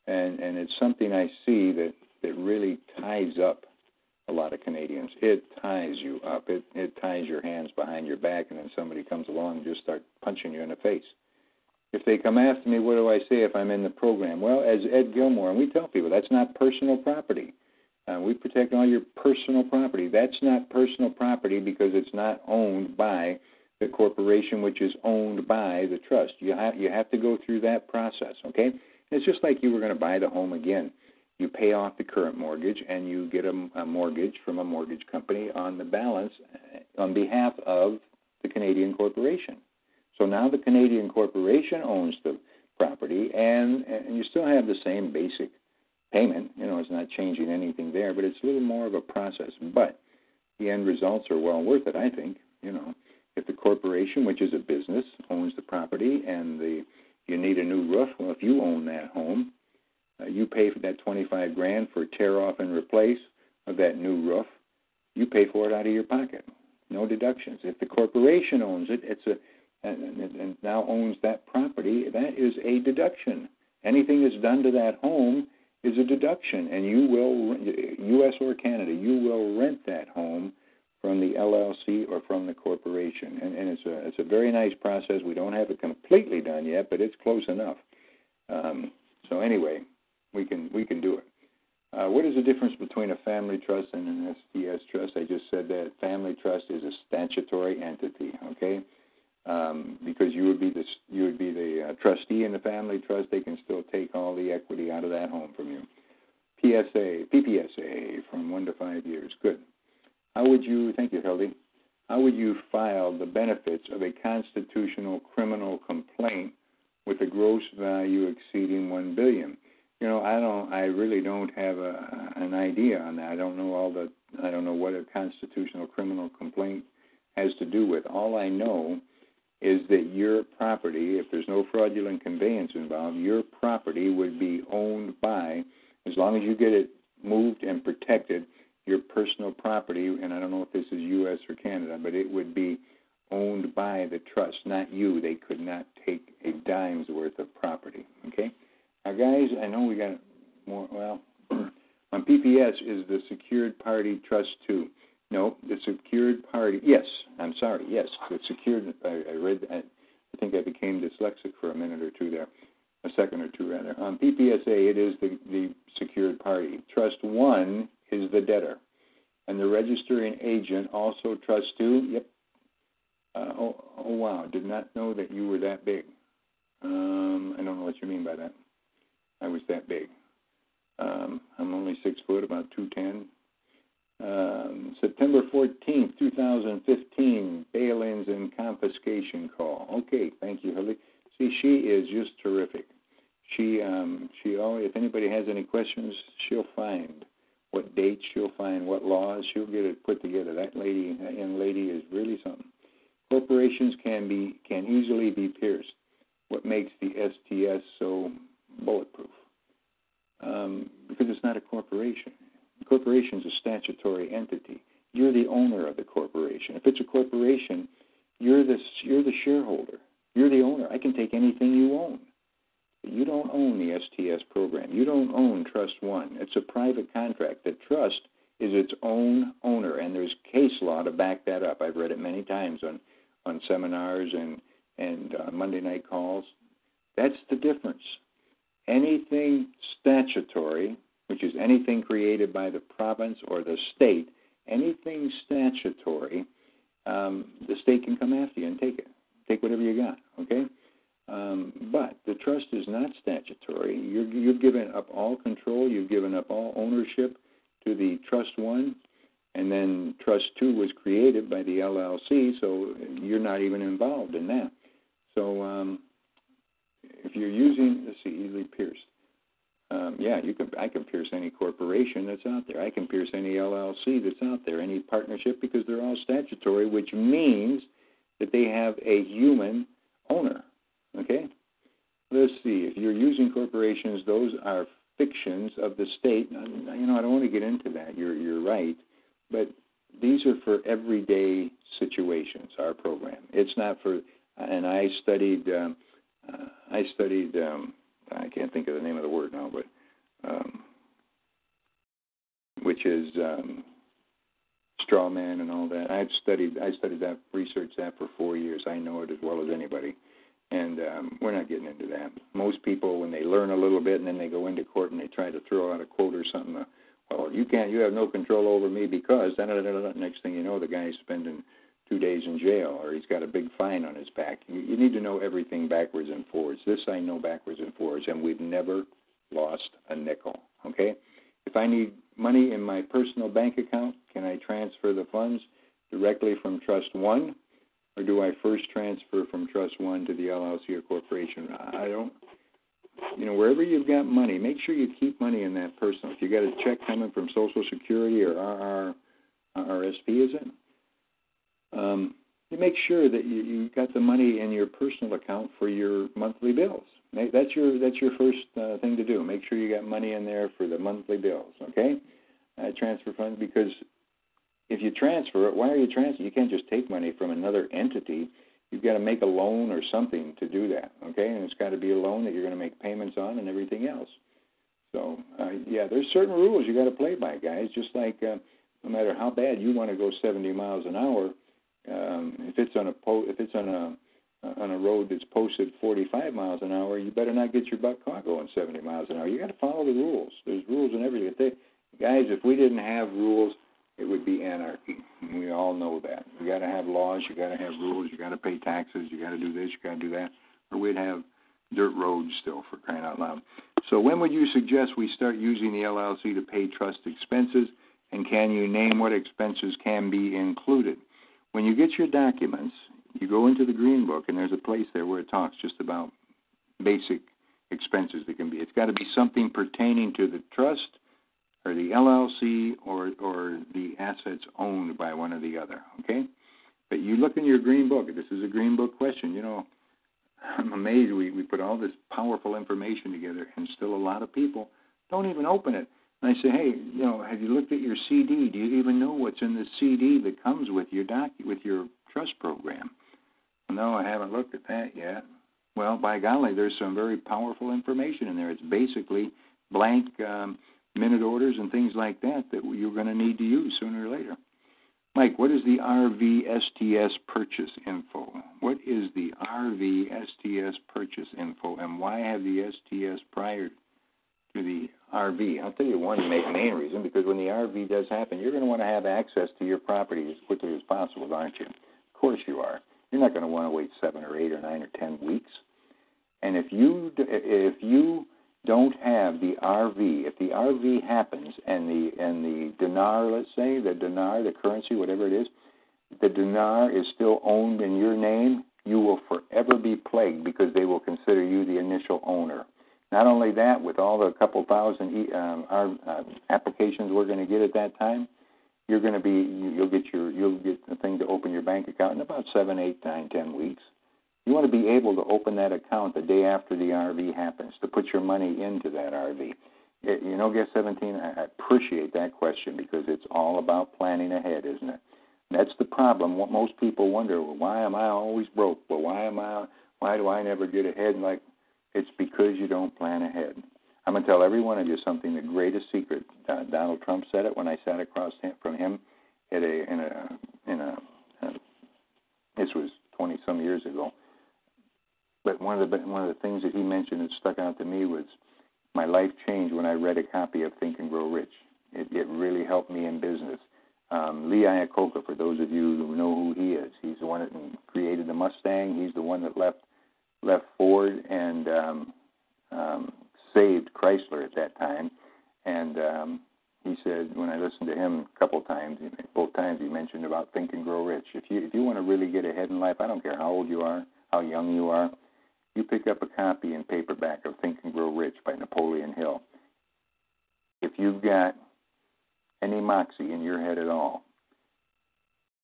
and and it's something I see that that really ties up a lot of Canadians. It ties you up. It it ties your hands behind your back, and then somebody comes along and just start punching you in the face. If they come after me, what do I say if I'm in the program? Well, as Ed Gilmore, and we tell people that's not personal property. Uh, we protect all your personal property. That's not personal property because it's not owned by the corporation, which is owned by the trust. You have you have to go through that process. Okay, it's just like you were going to buy the home again. You pay off the current mortgage, and you get a, a mortgage from a mortgage company on the balance uh, on behalf of the Canadian corporation. So now the Canadian corporation owns the property, and and you still have the same basic payment. You know, it's not changing anything there, but it's a little more of a process. But the end results are well worth it, I think. You know, if the corporation, which is a business, owns the property and the you need a new roof, well, if you own that home, uh, you pay for that 25 grand for tear off and replace of that new roof. You pay for it out of your pocket, no deductions. If the corporation owns it, it's a and, and, now owns that property, that is a deduction. Anything that's done to that home is a deduction, and you will, U.S. or Canada, you will rent that home from the LLC or from the corporation, and, and it's a it's a very nice process. We don't have it completely done yet, but it's close enough. Um, so anyway, we can we can do it. Uh, what is the difference between a family trust and an STS trust? I just said that family trust is a statutory entity. Okay, um, because you would be the you would be the uh, trustee in the family trust. They can still take all the equity out of that home from you. PSA, PPSA from one to five years. Good. How would you? Thank you, Hildy. How would you file the benefits of a constitutional criminal complaint with a gross value exceeding one billion? You know, I don't. I really don't have a, an idea on that. I don't know all the. I don't know what a constitutional criminal complaint has to do with. All I know is that your property, if there's no fraudulent conveyance involved, your property would be owned by, as long as you get it moved and protected, your personal property, and I don't know if this is U.S. or Canada, but it would be owned by the trust, not you. They could not take a dime's worth of property. Okay? Now, guys, I know we got more. Well, on PPS is the secured party trust too. No, the secured party. Yes, I'm sorry. Yes, the secured. I, I read. I, I think I became dyslexic for a minute or two there, a second or two rather. On PPSA, it is the the secured party. Trust one is the debtor. And the registering agent also trust two. Yep. Uh, oh, oh wow! Did not know that you were that big. Um, I don't know what you mean by that. I was that big. Um, I'm only six foot, about two ten. Um, September 14th, 2015, bail-ins and confiscation call. Okay, thank you, Hilly. See, she is just terrific. She, um, she always, if anybody has any questions, she'll find what dates, she'll find what laws, she'll get it put together. That lady, that young lady, is really something. Corporations can be can easily be pierced. What makes the STS so bulletproof? Um, because it's not a corporation. The corporation is a statutory entity. You're the owner of the corporation. If it's a corporation, you're the you're the shareholder. You're the owner. I can take anything you own. But you don't own the STS program. You don't own Trust One. It's a private contract. The trust is its own owner, and there's case law to back that up. I've read it many times on on seminars and and uh, Monday night calls. That's the difference. Anything statutory, which is anything created by the province or the state, anything statutory, um, the state can come after you and take it. Take whatever you got, okay? Um, but the trust is not statutory. You're, you've given up all control. You've given up all ownership to the Trust One, and then Trust Two was created by the LLC, so you're not even involved in that. So um, if you're using, let's see, easily. Um, yeah, you can. I can pierce any corporation that's out there. I can pierce any LLC that's out there, any partnership, because they're all statutory, which means that they have a human owner. Okay? Let's see. If you're using corporations, those are fictions of the state. You know, I don't want to get into that. You're you're right, but these are for everyday situations. Our program. It's not for. And I studied. Um, uh, I studied. Um, I can't think of the name of the word now, but um, which is um, straw man and all that. I've studied. I studied that, researched that for four years. I know it as well as anybody and um, we're not getting into that. Most people, when they learn a little bit and then they go into court and they try to throw out a quote or something, uh, well, you can't, you have no control over me because, da, da, da, da, next thing you know, the guy's spending two days in jail or he's got a big fine on his back. You, you need to know everything backwards and forwards. This I know backwards and forwards, and we've never lost a nickel. Okay? If I need money in my personal bank account, can I transfer the funds directly from Trust One? or do I first transfer from Trust One to the LLC or corporation? I don't. You know, wherever you've got money, make sure you keep money in that personal. If you got a check coming from Social Security or RR, RSP, is it? Um, you make sure that you, you got the money in your personal account for your monthly bills. That's your that's your first uh, thing to do. Make sure you got money in there for the monthly bills. Okay, uh, transfer funds because if you transfer it, why are you transferring? You can't just take money from another entity. You've got to make a loan or something to do that, okay? And it's got to be a loan that you're going to make payments on and everything else. So, uh, yeah, there's certain rules you got to play by, guys. Just like uh, no matter how bad you want to go 70 miles an hour, um, if it's on a po- if it's on a uh, on a road that's posted 45 miles an hour, you better not get your butt caught going 70 miles an hour. You got to follow the rules. There's rules and everything. If they, guys, if we didn't have rules, it would be anarchy. We all know that. You got to have laws. You got to have rules. You got to pay taxes. You got to do this. You got to do that, or we'd have dirt roads still for crying out loud. So when would you suggest we start using the LLC to pay trust expenses? And can you name what expenses can be included? When you get your documents, you go into the Green Book, and there's a place there where it talks just about basic expenses that can be. It's got to be something pertaining to the trust or the LLC or or the assets owned by one or the other. Okay, but you look in your green book. This is a green book question. You know, I'm amazed we we put all this powerful information together, and still a lot of people don't even open it. And I say, hey, you know, have you looked at your CD? Do you even know what's in the CD that comes with your doc with your trust program? no, I haven't looked at that yet. Well, by golly, there's some very powerful information in there. It's basically blank um, minute orders and things like that that you're going to need to use sooner or later. Mike, what is the RVSTS purchase info? What is the RVSTS purchase info, and why have the STS prior to the RV. I'll tell you one main reason because when the RV does happen, you're going to want to have access to your property as quickly as possible, aren't you? Of course you are. You're not going to want to wait seven or eight or nine or ten weeks. And if you if you don't have the RV, if the RV happens and the and the dinar, let's say the dinar, the currency, whatever it is, the dinar is still owned in your name, you will forever be plagued because they will consider you the initial owner. Not only that, with all the couple thousand um, our, uh, applications we're going to get at that time, you're going to be you'll get your you'll get the thing to open your bank account in about seven, eight, nine, ten weeks. You want to be able to open that account the day after the RV happens to put your money into that RV. It, you know, guess 17. I appreciate that question because it's all about planning ahead, isn't it? That's the problem. What most people wonder, well, why am I always broke? Well, why am I? Why do I never get ahead? And like, it's because you don't plan ahead. I'm going to tell every one of you something. The greatest secret. Uh, Donald Trump said it when I sat across from him at a in a in a. Uh, this was 20 some years ago. But one of the one of the things that he mentioned that stuck out to me was my life changed when I read a copy of Think and Grow Rich. It, it really helped me in business. Um, Lee Iacocca, for those of you who know who he is, he's the one that created the Mustang. He's the one that left left Ford and um, um, saved Chrysler at that time. And um, he said, when I listened to him a couple times, both times he mentioned about Think and Grow Rich. If you if you want to really get ahead in life, I don't care how old you are, how young you are, you pick up a copy in paperback of Think and Grow Rich by Napoleon Hill. If you've got any moxie in your head at all,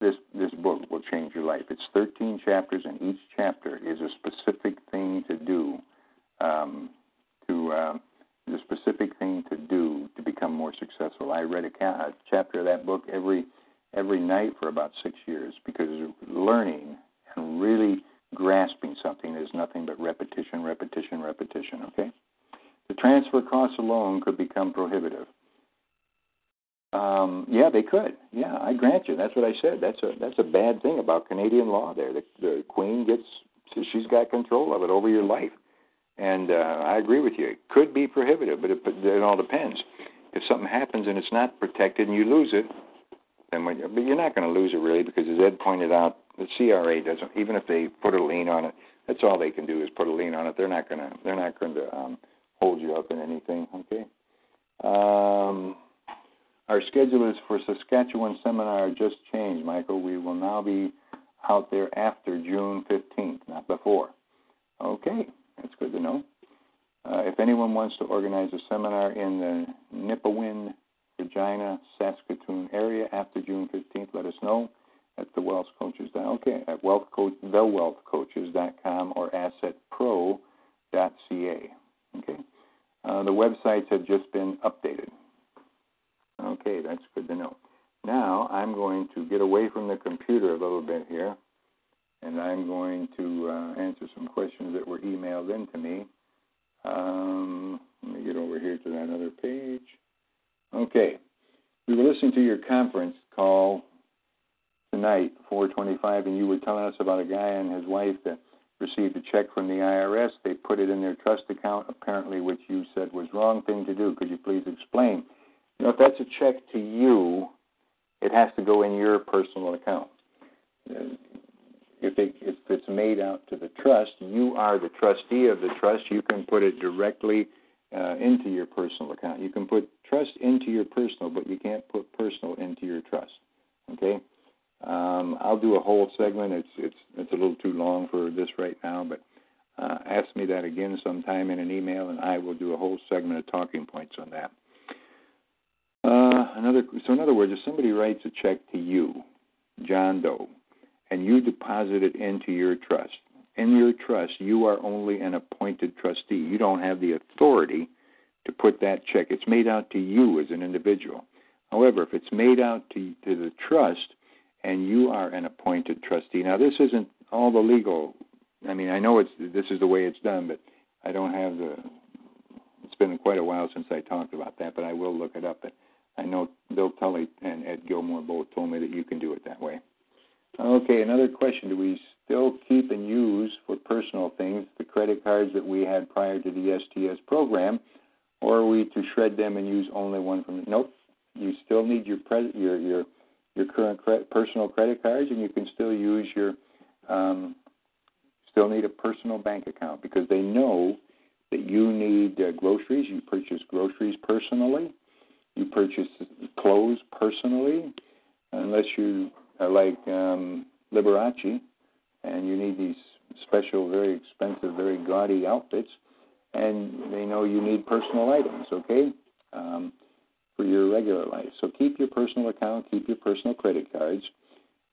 this this book will change your life. It's 13 chapters, and each chapter is a specific thing to do. Um, to uh, a specific thing to do to become more successful. I read a, ca- a chapter of that book every every night for about six years because learning and really grasping something is nothing but repetition, repetition, repetition. Okay, the transfer costs alone could become prohibitive. Um, yeah, they could. Yeah, I grant you. That's what I said. That's a that's a bad thing about Canadian law. There, the, the Queen gets she's got control of it over your life, and uh, I agree with you. It could be prohibitive, but it, it all depends. If something happens and it's not protected and you lose it, then when, but you're not going to lose it really because as Ed pointed out, the CRA doesn't. Even if they put a lien on it, that's all they can do is put a lien on it. They're not going to. They're not going to um, hold you up in anything. Okay. Um, our schedule is for Saskatchewan seminar just changed, Michael. We will now be out there after June 15th, not before. Okay, that's good to know. Uh, if anyone wants to organize a seminar in the Nipawin, Regina, Saskatoon area after June 15th, let us know at the Wealth Coaches. Okay, at wealth coach, thewealthcoaches.com or assetpro.ca. Okay, uh, the websites have just been updated. Okay, that's good to know. Now I'm going to get away from the computer a little bit here, and I'm going to uh, answer some questions that were emailed in to me. Um, let me get over here to that other page. Okay, we were listening to your conference call tonight, 425, and you were telling us about a guy and his wife that received a check from the IRS. They put it in their trust account, apparently, which you said was wrong thing to do. Could you please explain? You know, if that's a check to you, it has to go in your personal account. If, it, if it's made out to the trust, you are the trustee of the trust. You can put it directly uh, into your personal account. You can put trust into your personal, but you can't put personal into your trust. Okay. Um, I'll do a whole segment. It's it's it's a little too long for this right now, but uh, ask me that again sometime in an email, and I will do a whole segment of talking points on that. Another so in other words, if somebody writes a check to you, John Doe, and you deposit it into your trust, in your trust you are only an appointed trustee. You don't have the authority to put that check. It's made out to you as an individual. However, if it's made out to to the trust and you are an appointed trustee. Now this isn't all the legal I mean, I know it's this is the way it's done, but I don't have the it's been quite a while since I talked about that, but I will look it up. But I know Bill Tully and Ed Gilmore both told me that you can do it that way. Okay, another question. Do we still keep and use for personal things the credit cards that we had prior to the STS program, or are we to shred them and use only one from? Nope. You still need your pre- your your your current cre- personal credit cards, and you can still use your um, still need a personal bank account because they know that you need uh, groceries. You purchase groceries personally. You purchase clothes personally, unless you are like um, Liberace and you need these special, very expensive, very gaudy outfits, and they know you need personal items, okay, um, for your regular life. So keep your personal account, keep your personal credit cards.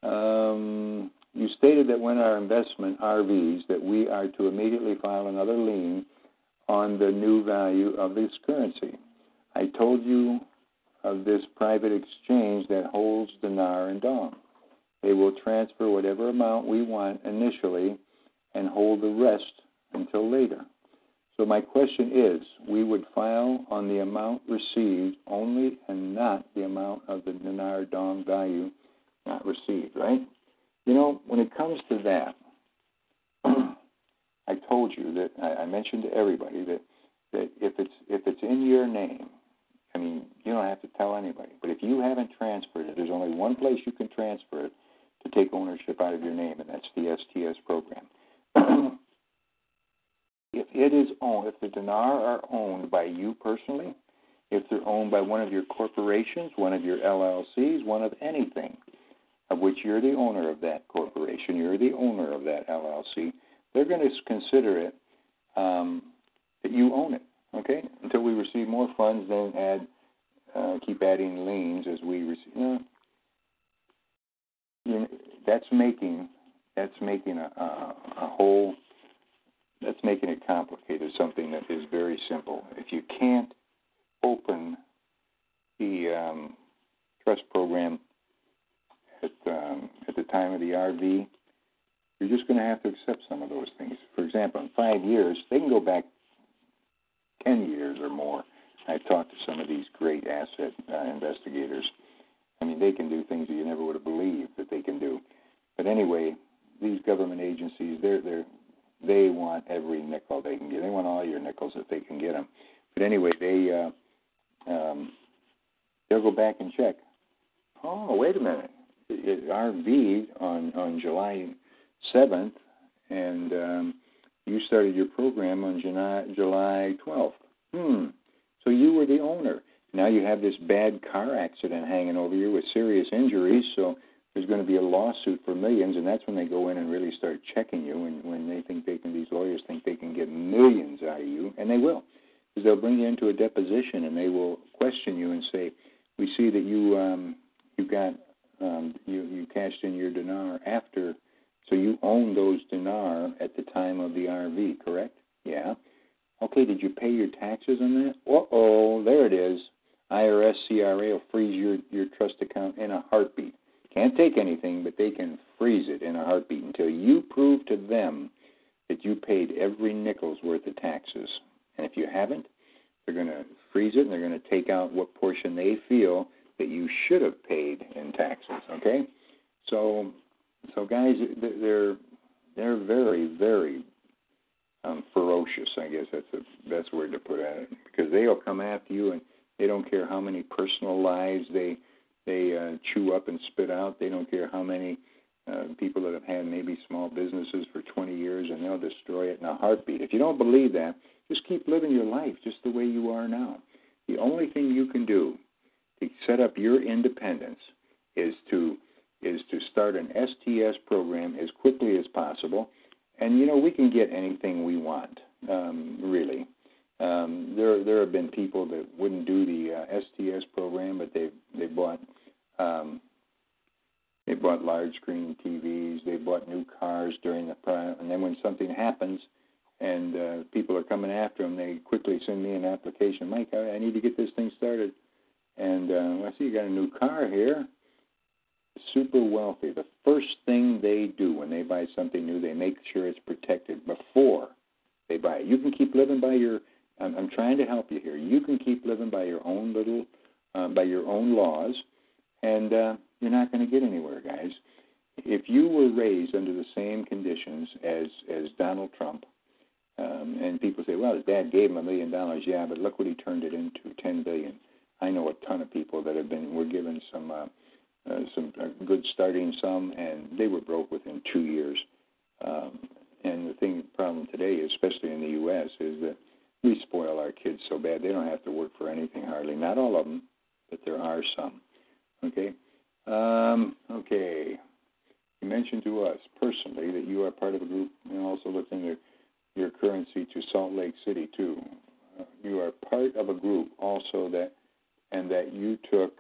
Um, you stated that when our investment RVs that we are to immediately file another lien on the new value of this currency. I told you of this private exchange that holds dinar and dong. They will transfer whatever amount we want initially and hold the rest until later. So my question is, we would file on the amount received only and not the amount of the dinar dong value not received, right? You know, when it comes to that, I told you that I, mentioned to everybody that that if it's if it's in your name, I mean, you don't have to tell anybody. But if you haven't transferred it, there's only one place you can transfer it to take ownership out of your name, and that's the STS program. if it is owned, if the dinar are owned by you personally, if they're owned by one of your corporations, one of your LLCs, one of anything of which you're the owner of that corporation, you're the owner of that LLC, they're going to consider it um, that you own it. Okay, until we receive more funds, then add, uh, keep adding liens as we receive. You know, that's making that's making a, a, a whole that's making it complicated. Something that is very simple. If you can't open the um, trust program at um, at the time of the RV, you're just going to have to accept some of those things. For example, in five years, they can go back 10 years or more. I've talked to some of these great asset uh, investigators. I mean, they can do things that you never would have believed that they can do. But anyway, these government agencies, they're they're they want every nickel they can get. They want all your nickels if they can get them. But anyway, they uh, um, they'll go back and check. Oh, wait a minute. It, RV on on July seventh, and um, you started your program on July July twelfth. Hmm. So you were the owner. Now you have this bad car accident hanging over you with serious injuries. So there's going to be a lawsuit for millions, and that's when they go in and really start checking you. And when they think they can, these lawyers think they can get millions out of you, and they will, because they'll bring you into a deposition and they will question you and say, "We see that you um, you got um, you you cashed in your dinar after, so you own those dinar at the time of the RV, correct? Yeah. Okay. Did you pay your taxes on that? Uh oh, there it is. IRS CRA will freeze your your trust account in a heartbeat. Can't take anything, but they can freeze it in a heartbeat until you prove to them that you paid every nickel's worth of taxes. And if you haven't, they're going to freeze it and they're going to take out what portion they feel that you should have paid in taxes. Okay, so so guys, they're they're very very um, ferocious. I guess that's the best word to put at it because they'll come after you and they don't care how many personal lives they they uh, chew up and spit out. They don't care how many uh, people that have had maybe small businesses for 20 years and they'll destroy it in a heartbeat. If you don't believe that, just keep living your life just the way you are now. The only thing you can do to set up your independence is to is to start an STS program as quickly as possible. And you know we can get anything we want, um, really. Um, there there have been people that wouldn't do the uh, STS program, but they they bought um, they bought large screen TVs, they bought new cars during the prime, and then when something happens and uh, people are coming after them, they quickly send me an application. Mike, I, I need to get this thing started. And uh, I see you got a new car here. Super wealthy. The first thing they do when they buy something new, they make sure it's protected before they buy it. You can keep living by your. I'm, I'm trying to help you here. You can keep living by your own little, uh, by your own laws, and uh, you're not going to get anywhere, guys. If you were raised under the same conditions as as Donald Trump, Um, and people say, well, his dad gave him a million dollars. Yeah, but look what he turned it into, ten billion. I know a ton of people that have been were given some uh, uh, some a good starting sum, and they were broke within two years. Um, and the thing problem today, especially in the U.S., is that we spoil our kids so bad they don't have to work for anything hardly. Not all of them, but there are some. Okay. Um, okay. You mentioned to us personally that you are part of a group and also looked into your currency to Salt Lake City too. Uh, you are part of a group also that, and that you took,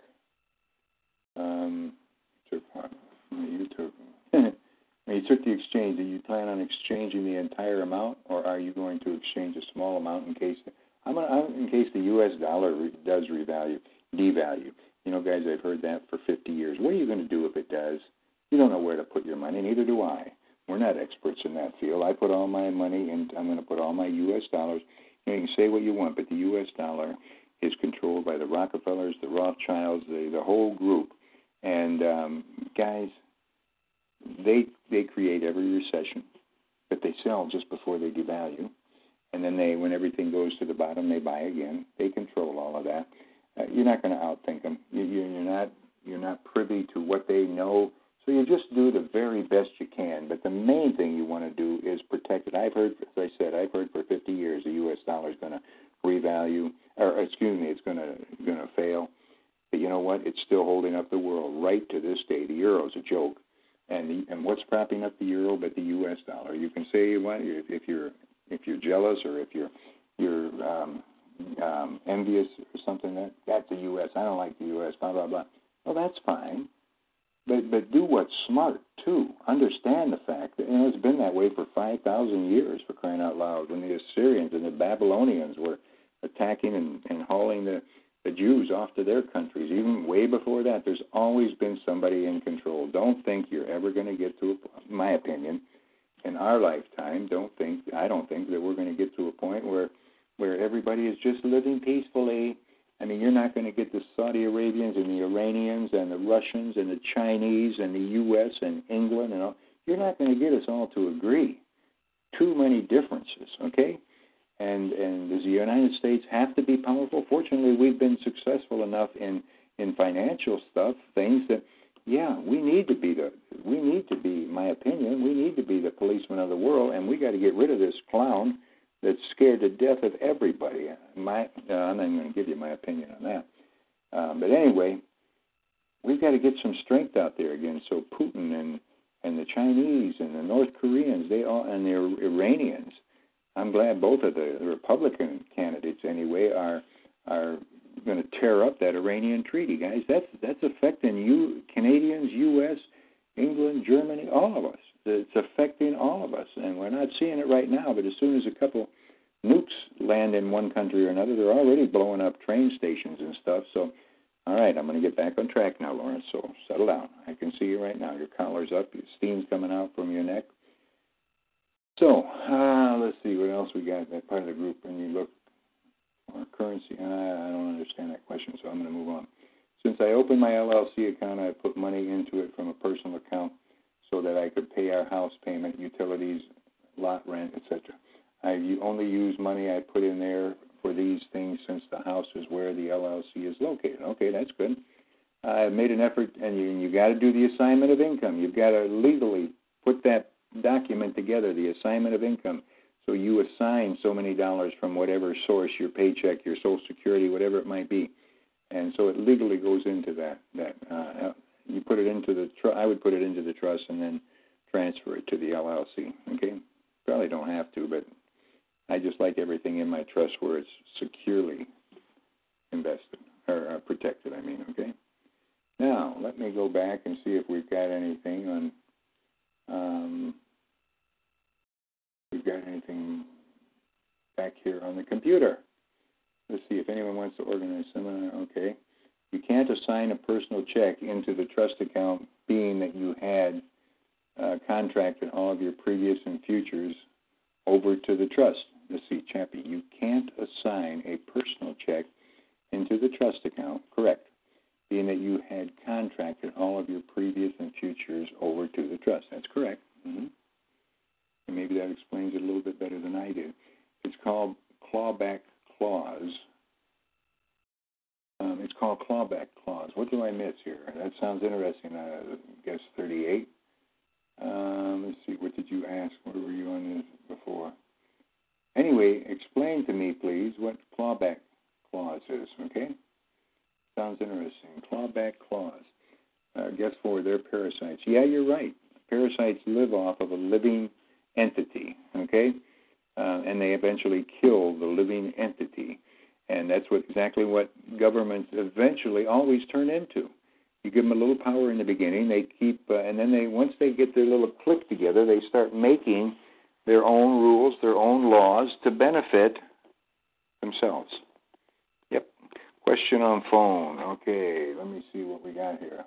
um, took, you took, you took the exchange. Do you plan on exchanging the entire amount, or are you going to exchange a small amount in case, I'm, gonna, in case the U.S. dollar re- does revalue, devalue? You know, guys, I've heard that for 50 years. What are you going to do if it does? You don't know where to put your money, neither do I. We're not experts in that field. I put all my money in, I'm going to put all my U.S. dollars. You, know, you can say what you want, but the U.S. dollar is controlled by the Rockefellers, the Rothschilds, the, the whole group. And um, guys, they they create every recession, but they sell just before they devalue, and then they, when everything goes to the bottom, they buy again. They control all of that. Uh, you're not going to outthink them. You, you, you're not you're not privy to what they know. So you just do the very best you can. But the main thing you want to do is protect it. I've heard, as I said, I've heard for 50 years the U.S. dollar is going to revalue, or excuse me, it's going to going to fail. But you know what? It's still holding up the world right to this day. The euro is a joke, and the, and what's propping up the euro but the U.S. dollar? You can say what if, if you're if you're jealous or if you're you're um, um, envious or something that that's the U.S. I don't like the U.S. Blah blah blah. Well, that's fine, but but do what's smart too. Understand the fact that you know it's been that way for five thousand years for crying out loud. When the Assyrians and the Babylonians were attacking and, and hauling the the Jews off to their countries, even way before that, there's always been somebody in control. Don't think you're ever going to get to, a, my opinion, in our lifetime. Don't think I don't think that we're going to get to a point where where everybody is just living peacefully. I mean, you're not going to get the Saudi Arabians and the Iranians and the Russians and the Chinese and the U.S. and England and all. You're not going to get us all to agree. Too many differences, okay? And and does the United States have to be powerful? Fortunately, we've been successful enough in in financial stuff, things that yeah, we need to be the we need to be, my opinion, we need to be the policeman of the world, and we got to get rid of this clown that's scared to death of everybody. My, uh, I'm not going to give you my opinion on that. Um, but anyway, we've got to get some strength out there again. So Putin and and the Chinese and the North Koreans, they all and the Iranians. I'm glad both of the Republican candidates, anyway, are are going to tear up that Iranian treaty, guys. That's that's affecting you, Canadians, U.S., England, Germany, all of us. It's affecting all of us, and we're not seeing it right now. But as soon as a couple nukes land in one country or another, they're already blowing up train stations and stuff. So, all right, I'm going to get back on track now, Lawrence. So settle down. I can see you right now. Your collar's up, your steam's coming out from your neck. So uh, let's see what else we got. That part of the group, and you look or currency. I don't understand that question, so I'm going to move on. Since I opened my LLC account, I put money into it from a personal account so that I could pay our house payment, utilities, lot rent, etc. I only use money I put in there for these things since the house is where the LLC is located. Okay, that's good. I made an effort, and you, you got to do the assignment of income. You've got to legally put that document together, the assignment of income. So you assign so many dollars from whatever source, your paycheck, your Social Security, whatever it might be, and so it legally goes into that. That uh, you put it into the tr- I would put it into the trust and then transfer it to the LLC. Okay, probably don't have to, but I just like everything in my trust where it's securely invested or uh, protected. I mean, okay. Now let me go back and see if we've got anything on. Um, we've got anything back here on the computer. Let's see if anyone wants to organize seminar. Okay. You can't assign a personal check into the trust account, being that you had uh, contracted all of your previous and futures over to the trust. Let's see, Chappie, you can't assign a personal check into the trust account, correct, being that you had contracted all of your previous and futures over to the trust. That's correct. Mm-hmm. And maybe that explains it a little bit better than I did. It's called clawback clause. Um, it's called clawback clause. What do I miss here? That sounds interesting. I guess 38. Um, let's see. What did you ask? Where were you on this before? Anyway, explain to me, please, what clawback clause is. Okay. Sounds interesting. Clawback clause. Uh, guess for they're parasites. Yeah, you're right. Parasites live off of a living entity. Okay uh, and they eventually kill the living entity. And that's what exactly what governments eventually always turn into. You give them a little power in the beginning, they keep, uh, and then they once they get their little clique together, they start making their own rules, their own laws to benefit themselves. Yep. Question on phone. Okay, let me see what we got here.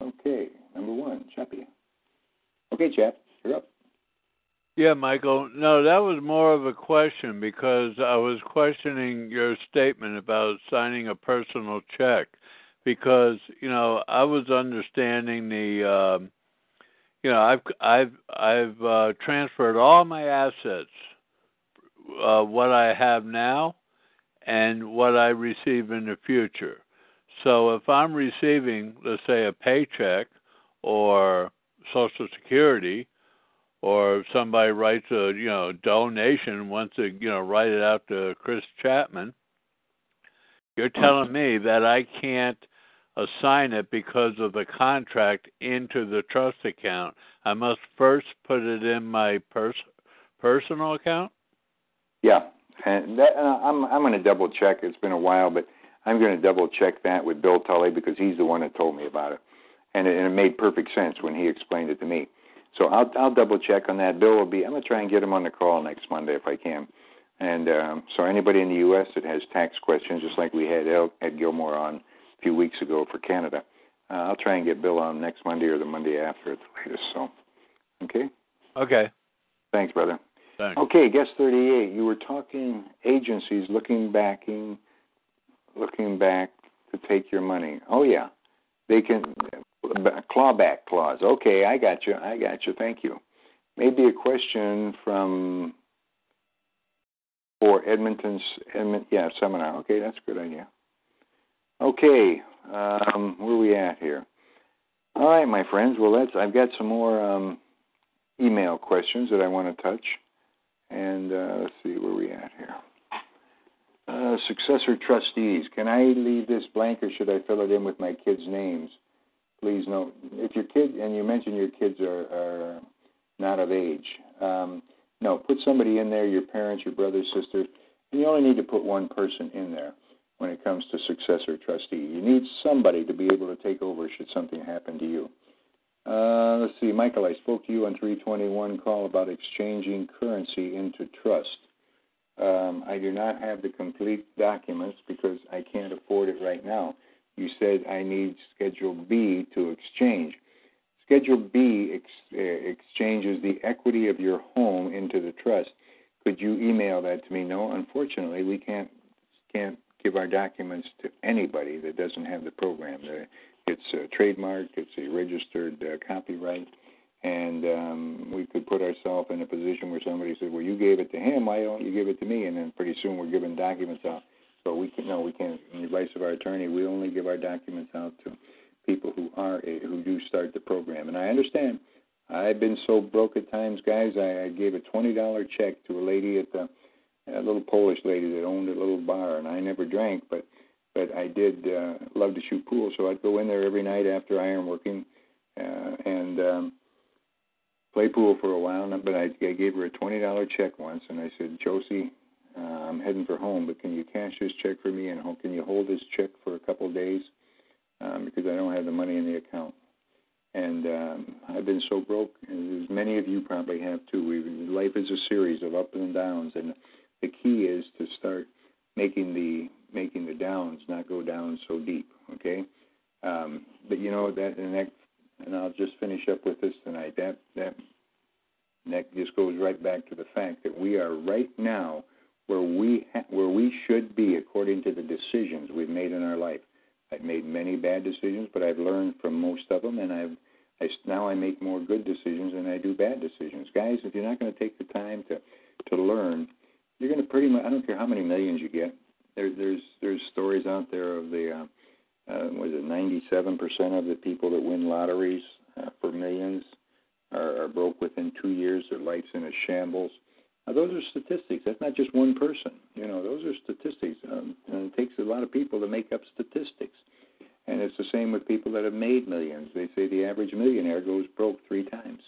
Okay, number one, Chappie. Okay, Jeff, you're up. Yeah, Michael. No, that was more of a question because I was questioning your statement about signing a personal check because you know I was understanding the um, you know I've I've I've uh, transferred all my assets, uh, what I have now, and what I receive in the future. So if I'm receiving, let's say, a paycheck or Social Security, or if somebody writes a you know donation wants to you know write it out to Chris Chapman, you're telling me that I can't assign it because of the contract into the trust account. I must first put it in my pers- personal account. Yeah, and that, uh, I'm I'm going to double check. It's been a while, but I'm going to double check that with Bill Tully because he's the one that told me about it and it, and it made perfect sense when he explained it to me. So I'll I'll double check on that. Bill will be. I'm gonna try and get him on the call next Monday if I can. And um, so anybody in the U.S. that has tax questions, just like we had Ed Gilmore on a few weeks ago for Canada, uh, I'll try and get Bill on next Monday or the Monday after at the latest. So, okay. Okay. Thanks, brother. Thanks. Okay, guest 38. You were talking agencies looking backing, looking back to take your money. Oh yeah, they can clawback clause. Okay, I got you. I got you. Thank you. Maybe a question from for Edmonton's Edmont, yeah seminar. Okay, that's a good idea. Okay, um, where are we at here? All right, my friends. Well, that's I've got some more um, email questions that I want to touch, and uh, let's see where we at here. Uh, successor trustees. Can I leave this blank or should I fill it in with my kids' names? please note if your kid and you mentioned your kids are, are not of age. Um, no, put somebody in there, your parents, your brothers, sisters, and you only need to put one person in there when it comes to successor trustee. You need somebody to be able to take over should something happen to you. Uh, let's see, Michael, I spoke to you on 321 call about exchanging currency into trust. Um, I do not have the complete documents because I can't afford it right now you said I need Schedule B to exchange. Schedule B ex- uh, exchanges the equity of your home into the trust. Could you email that to me? No, unfortunately, we can't can't give our documents to anybody that doesn't have the program. It's uh, trademarked. It's a registered uh, copyright, and um, we could put ourselves in a position where somebody said, "Well, you gave it to him. Why don't you give it to me?" And then pretty soon we're giving documents out so we can no, we can't. In the advice of our attorney, we only give our documents out to people who are who do start the program. And I understand. I've been so broke at times, guys. I, I gave a twenty dollar check to a lady at the a little Polish lady that owned a little bar, and I never drank, but but I did uh, love to shoot pool, so I'd go in there every night after iron working, uh, and um, play pool for a while. But I, I gave her a twenty dollar check once, and I said, Josie, uh, I'm heading for home, but can you cash this check for me and can you hold this check for a couple of days um, because I don't have the money in the account. And um, I've been so broke, as many of you probably have too. We've, life is a series of ups and downs, and the key is to start making the making the downs not go down so deep. Okay, um, but you know that and that, and I'll just finish up with this tonight. That that that just goes right back to the fact that we are right now where we ha- where we should be according to the decisions we've made in our life. I've made many bad decisions, but I've learned from most of them, and I've I now I make more good decisions than I do bad decisions. Guys, if you're not going to take the time to to learn, you're going to pretty much. I don't care how many millions you get. There, there's there's stories out there of the uh, uh, was it 97 percent of the people that win lotteries uh, for millions are, are broke within two years. Their life's in a shambles. Now, those are statistics. That's not just one person. You know, those are statistics. Um, and it takes a lot of people to make up statistics. And it's the same with people that have made millions. They say the average millionaire goes broke three times.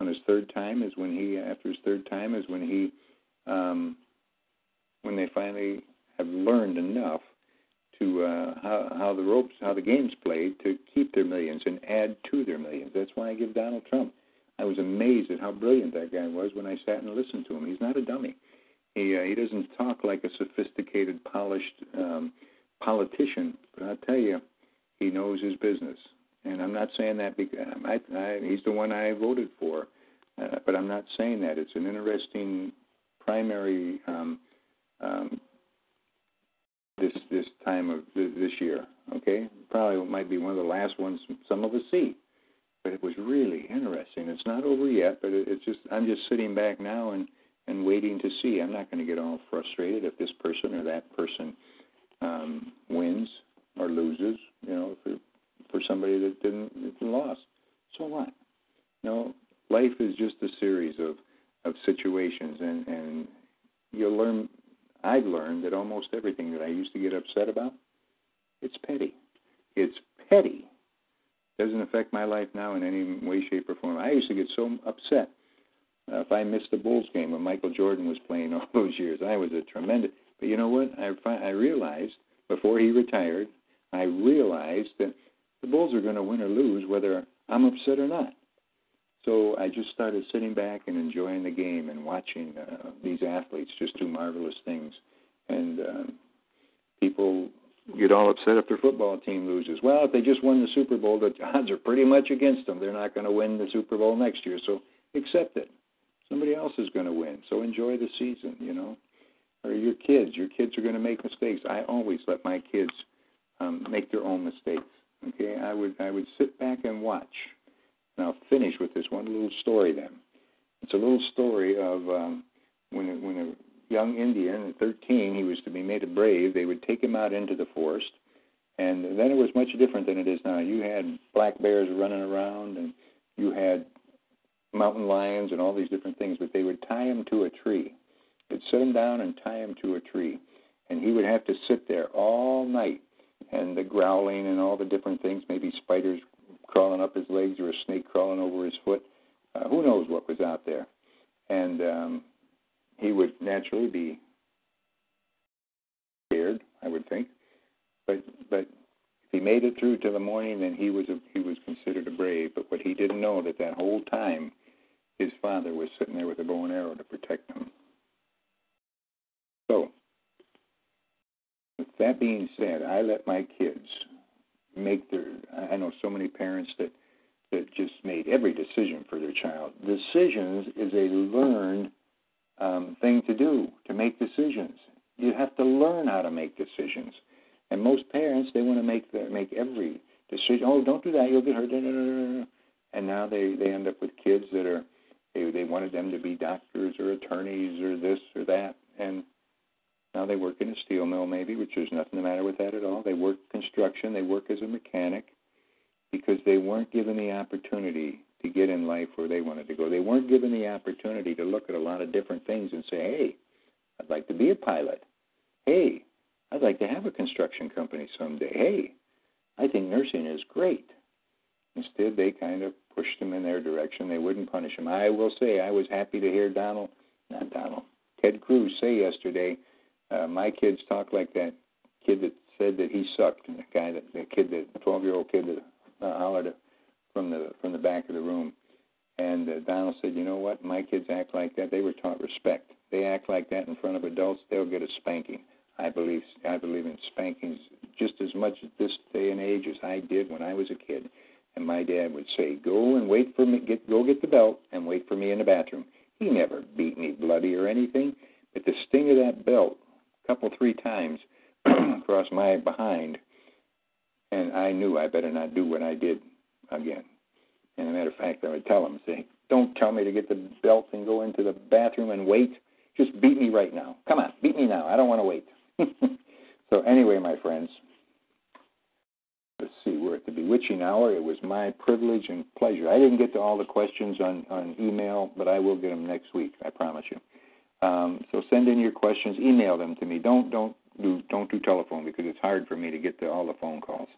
On his third time is when he, after his third time, is when he, um, when they finally have learned enough to uh, how, how the ropes, how the game's played to keep their millions and add to their millions. That's why I give Donald Trump. I was amazed at how brilliant that guy was when I sat and listened to him. He's not a dummy. He uh, he doesn't talk like a sophisticated, polished um, politician, but I tell you, he knows his business. And I'm not saying that because I, I, he's the one I voted for, uh, but I'm not saying that. It's an interesting primary um, um, time of this year. Okay, probably might be one of the last ones some of us see, but it was really interesting. It's not over yet, but it, it's just I'm just sitting back now and and waiting to see. I'm not going to get all frustrated if this person or that person um, wins or loses, you know, for for somebody that didn't lost. So what? You know, life is just a series of of situations, and and you'll learn. I've learned that almost everything that I used to get upset about, it's petty. It's petty. Doesn't affect my life now in any way, shape, or form. I used to get so upset uh, if I missed a Bulls game when Michael Jordan was playing all those years. I was a tremendous. But you know what? I I realized before he retired, I realized that the Bulls are going to win or lose whether I'm upset or not. So I just started sitting back and enjoying the game and watching uh, these athletes just do marvelous things. And um, people get all upset if their football team loses. Well, if they just won the Super Bowl, the odds are pretty much against them. They're not going to win the Super Bowl next year. So accept it. Somebody else is going to win. So enjoy the season, you know. Or your kids. Your kids are going to make mistakes. I always let my kids um, make their own mistakes. Okay, I would I would sit back and watch. I'll finish with this one little story. Then it's a little story of um, when when a young Indian at 13 he was to be made a brave. They would take him out into the forest, and then it was much different than it is now. You had black bears running around, and you had mountain lions and all these different things. But they would tie him to a tree. They'd set him down and tie him to a tree, and he would have to sit there all night and the growling and all the different things, maybe spiders crawling up his legs or a snake crawling over his foot. Uh, who knows what was out there? And um, he would naturally be scared, I would think. But but if he made it through to the morning, then he was a, he was considered a brave. But what he didn't know that that whole time, his father was sitting there with a bow and arrow to protect him. So with that being said, I let my kids make their. I know so many parents that that just made every decision for their child. Decisions is a learned um, thing to do to make decisions. You have to learn how to make decisions, and most parents they want to make the, make every decision. Oh, don't do that; you'll get hurt. And now they they end up with kids that are they they wanted them to be doctors or attorneys or this or that, and now they work in a steel mill, maybe, which there's nothing the matter with that at all. They work construction, they work as a mechanic because they weren't given the opportunity to get in life where they wanted to go. They weren't given the opportunity to look at a lot of different things and say, hey, I'd like to be a pilot. Hey, I'd like to have a construction company someday. Hey, I think nursing is great. Instead, they kind of pushed them in their direction. They wouldn't punish them. I will say, I was happy to hear Donald, not Donald, Ted Cruz say yesterday uh, my kids talk like that kid that said that he sucked, and the guy that the kid that twelve year old kid that uh, hollered from the from the back of the room. And uh, Donald said, you know what? My kids act like that. They were taught respect. They act like that in front of adults. They'll get a spanking. I believe I believe in spankings just as much at this day and age as I did when I was a kid. And my dad would say, "Go and wait for me. Get go get the belt and wait for me in the bathroom." He never beat me bloody or anything, but the sting of that belt couple, three times across my behind, and I knew I better not do what I did again. And a matter of fact, I would tell them, say, don't tell me to get the belt and go into the bathroom and wait. Just beat me right now. Come on, beat me now. I don't want to wait. so anyway, my friends, let's see, we're at the bewitching hour. It was my privilege and pleasure. I didn't get to all the questions on, on email, but I will get them next week. I promise you. Um, so send in your questions, email them to me. Don't don't do don't do telephone because it's hard for me to get to all the phone calls.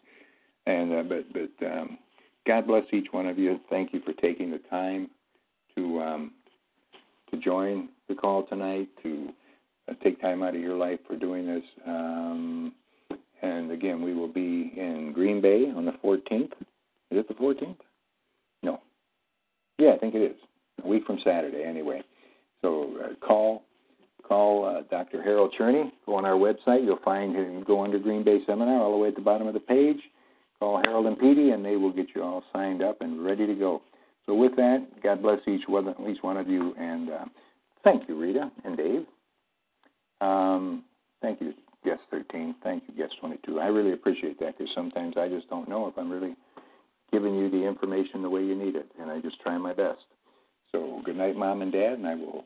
And uh, but but um, God bless each one of you. Thank you for taking the time to um, to join the call tonight. To uh, take time out of your life for doing this. Um, and again, we will be in Green Bay on the 14th. Is it the 14th? No. Yeah, I think it is. A week from Saturday, anyway. So uh, call call uh, Dr. Harold Cherney. Go on our website. You'll find him. Go under Green Bay Seminar all the way at the bottom of the page. Call Harold and Petey, and they will get you all signed up and ready to go. So with that, God bless each one, each one of you, and uh, thank you, Rita and Dave. Um, thank you, guest 13. Thank you, guest 22. I really appreciate that because sometimes I just don't know if I'm really giving you the information the way you need it, and I just try my best. So good night, Mom and Dad, and I will